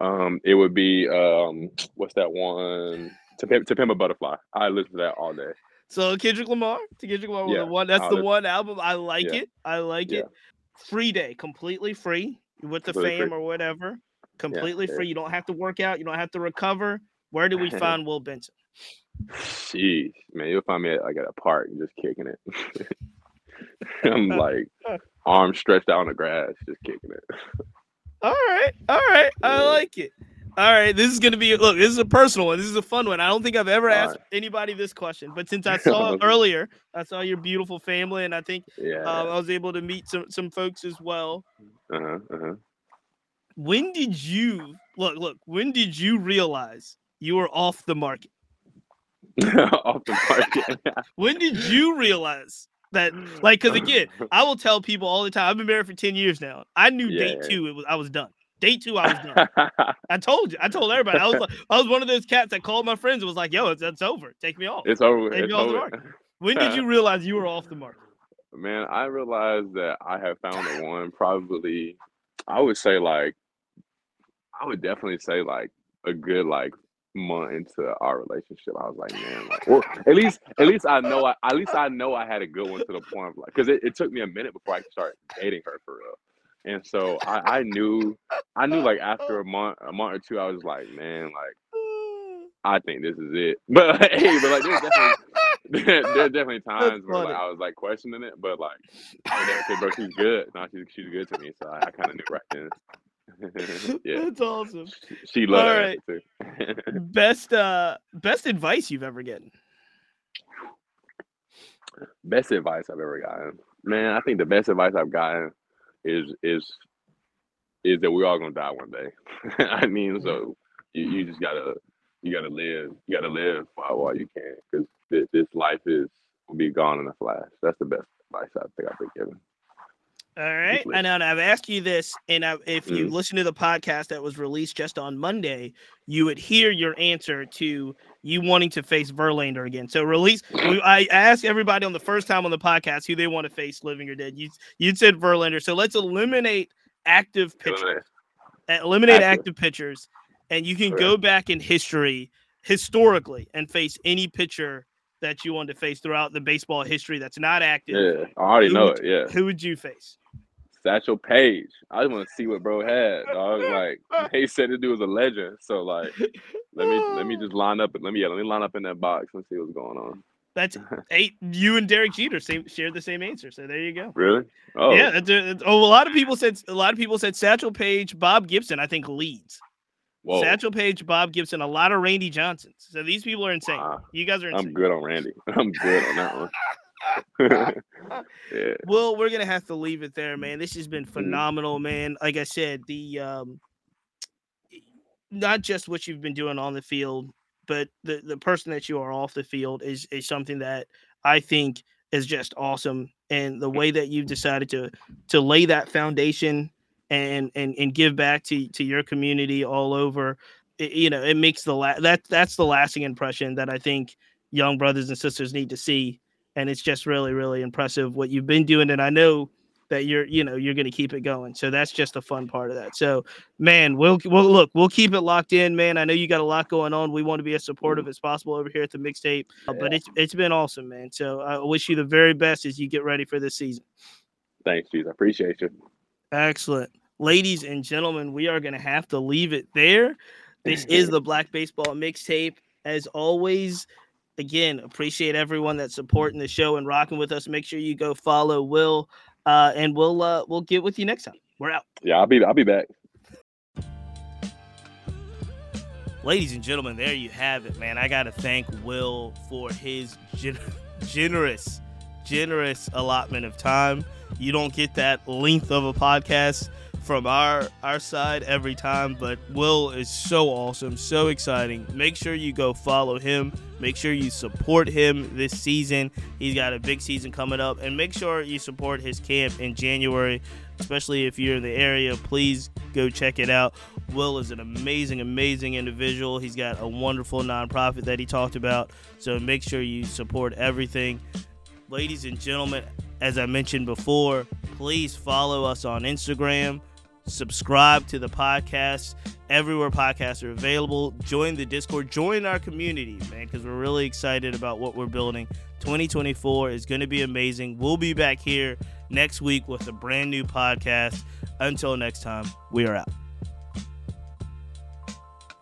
[SPEAKER 2] Um, it would be um, what's that one? To Pimp, to Pimp a Butterfly. I listen to that all day.
[SPEAKER 1] So Kendrick Lamar, to Kendrick Lamar, yeah, the one. That's the one album. I like yeah. it. I like yeah. it. Free day, completely free with the completely fame free. or whatever. Completely free. You don't have to work out. You don't have to recover. Where do we find Will Benson?
[SPEAKER 2] Jeez, man, you'll find me at, like at a park just kicking it. I'm like arms stretched out on the grass, just kicking it.
[SPEAKER 1] All right, all right, I like it. All right, this is gonna be look. This is a personal one. This is a fun one. I don't think I've ever all asked right. anybody this question, but since I saw earlier, I saw your beautiful family, and I think yeah, uh, I was able to meet some some folks as well. Uh-huh, uh-huh. When did you look? Look, when did you realize you were off the market?
[SPEAKER 2] off the market.
[SPEAKER 1] when did you realize that? Like, because again, I will tell people all the time. I've been married for ten years now. I knew yeah, date two. It was I was done. Date two, I was done. I told you. I told everybody. I was like, I was one of those cats that called my friends and was like, "Yo, it's, it's over. Take me off.
[SPEAKER 2] It's over. Take it's me off the market."
[SPEAKER 1] When did you realize you were off the market?
[SPEAKER 2] Man, I realized that I have found the one. Probably, I would say like, I would definitely say like a good like month into our relationship, I was like, man, like, well, at least, at least I know, I, at least I know I had a good one to the point of like, because it, it took me a minute before I could start dating her for real. And so I, I knew, I knew like after a month, a month or two, I was like, man, like, I think this is it. But hey, but like, there's definitely, there, there's definitely times where like, I was like questioning it, but like, okay, bro, she's good. Now she's she's good to me, so I, I kind of knew right then.
[SPEAKER 1] yeah, that's awesome.
[SPEAKER 2] She loved All right. too.
[SPEAKER 1] best uh best advice you've ever gotten.
[SPEAKER 2] Best advice I've ever gotten. Man, I think the best advice I've gotten is is is that we're all gonna die one day. I mean, so you, you just gotta you gotta live you gotta live while, while you can because this, this life is will be gone in a flash. That's the best advice I think I've been given.
[SPEAKER 1] All right. I know. And I've asked you this, and I, if you mm. listen to the podcast that was released just on Monday, you would hear your answer to you wanting to face Verlander again. So release. I asked everybody on the first time on the podcast who they want to face, living or dead. You you said Verlander. So let's eliminate active pitchers. Eliminate, eh, eliminate active. active. pitchers, and you can right. go back in history, historically, and face any pitcher that you want to face throughout the baseball history that's not active.
[SPEAKER 2] Yeah, I already who know
[SPEAKER 1] would,
[SPEAKER 2] it. Yeah.
[SPEAKER 1] Who would you face?
[SPEAKER 2] Satchel Paige. I just want to see what bro had, dog. Like they said the dude was a legend. So like let me let me just line up and let me yeah, let me line up in that box and see what's going on.
[SPEAKER 1] That's eight. You and Derek Jeter same shared the same answer, so there you go.
[SPEAKER 2] Really?
[SPEAKER 1] Oh, yeah. It's a, it's, oh, a lot of people said a lot of people said Satchel Paige, Bob Gibson. I think leads. Whoa. Satchel Paige, Bob Gibson, a lot of Randy Johnsons. So these people are insane. Uh, you guys are insane.
[SPEAKER 2] I'm good on Randy. I'm good on that one.
[SPEAKER 1] yeah. Well, we're gonna have to leave it there, man. This has been mm-hmm. phenomenal, man. Like I said, the um, not just what you've been doing on the field, but the the person that you are off the field is is something that I think is just awesome. And the way that you've decided to to lay that foundation and and and give back to to your community all over, it, you know, it makes the la- that that's the lasting impression that I think young brothers and sisters need to see and it's just really really impressive what you've been doing and i know that you're you know you're going to keep it going so that's just a fun part of that. So man we'll we'll look we'll keep it locked in man. I know you got a lot going on. We want to be as supportive as possible over here at the mixtape uh, but it's it's been awesome man. So i wish you the very best as you get ready for this season.
[SPEAKER 2] Thanks jeez i appreciate you.
[SPEAKER 1] Excellent. Ladies and gentlemen we are going to have to leave it there. This is the black baseball mixtape. As always again, appreciate everyone that's supporting the show and rocking with us. Make sure you go follow Will, uh, and we'll uh, we'll get with you next time. We're out.
[SPEAKER 2] Yeah, I'll be I'll be back.
[SPEAKER 1] Ladies and gentlemen, there you have it, man. I got to thank Will for his gen- generous, generous allotment of time. You don't get that length of a podcast from our our side every time but will is so awesome so exciting. Make sure you go follow him. Make sure you support him this season. He's got a big season coming up and make sure you support his camp in january especially if you're in the area. Please go check it out. Will is an amazing amazing individual. He's got a wonderful nonprofit that he talked about so make sure you support everything. Ladies and gentlemen as i mentioned before please follow us on instagram subscribe to the podcast everywhere podcasts are available. Join the Discord, join our community, man, because we're really excited about what we're building. 2024 is going to be amazing. We'll be back here next week with a brand new podcast. Until next time, we are out.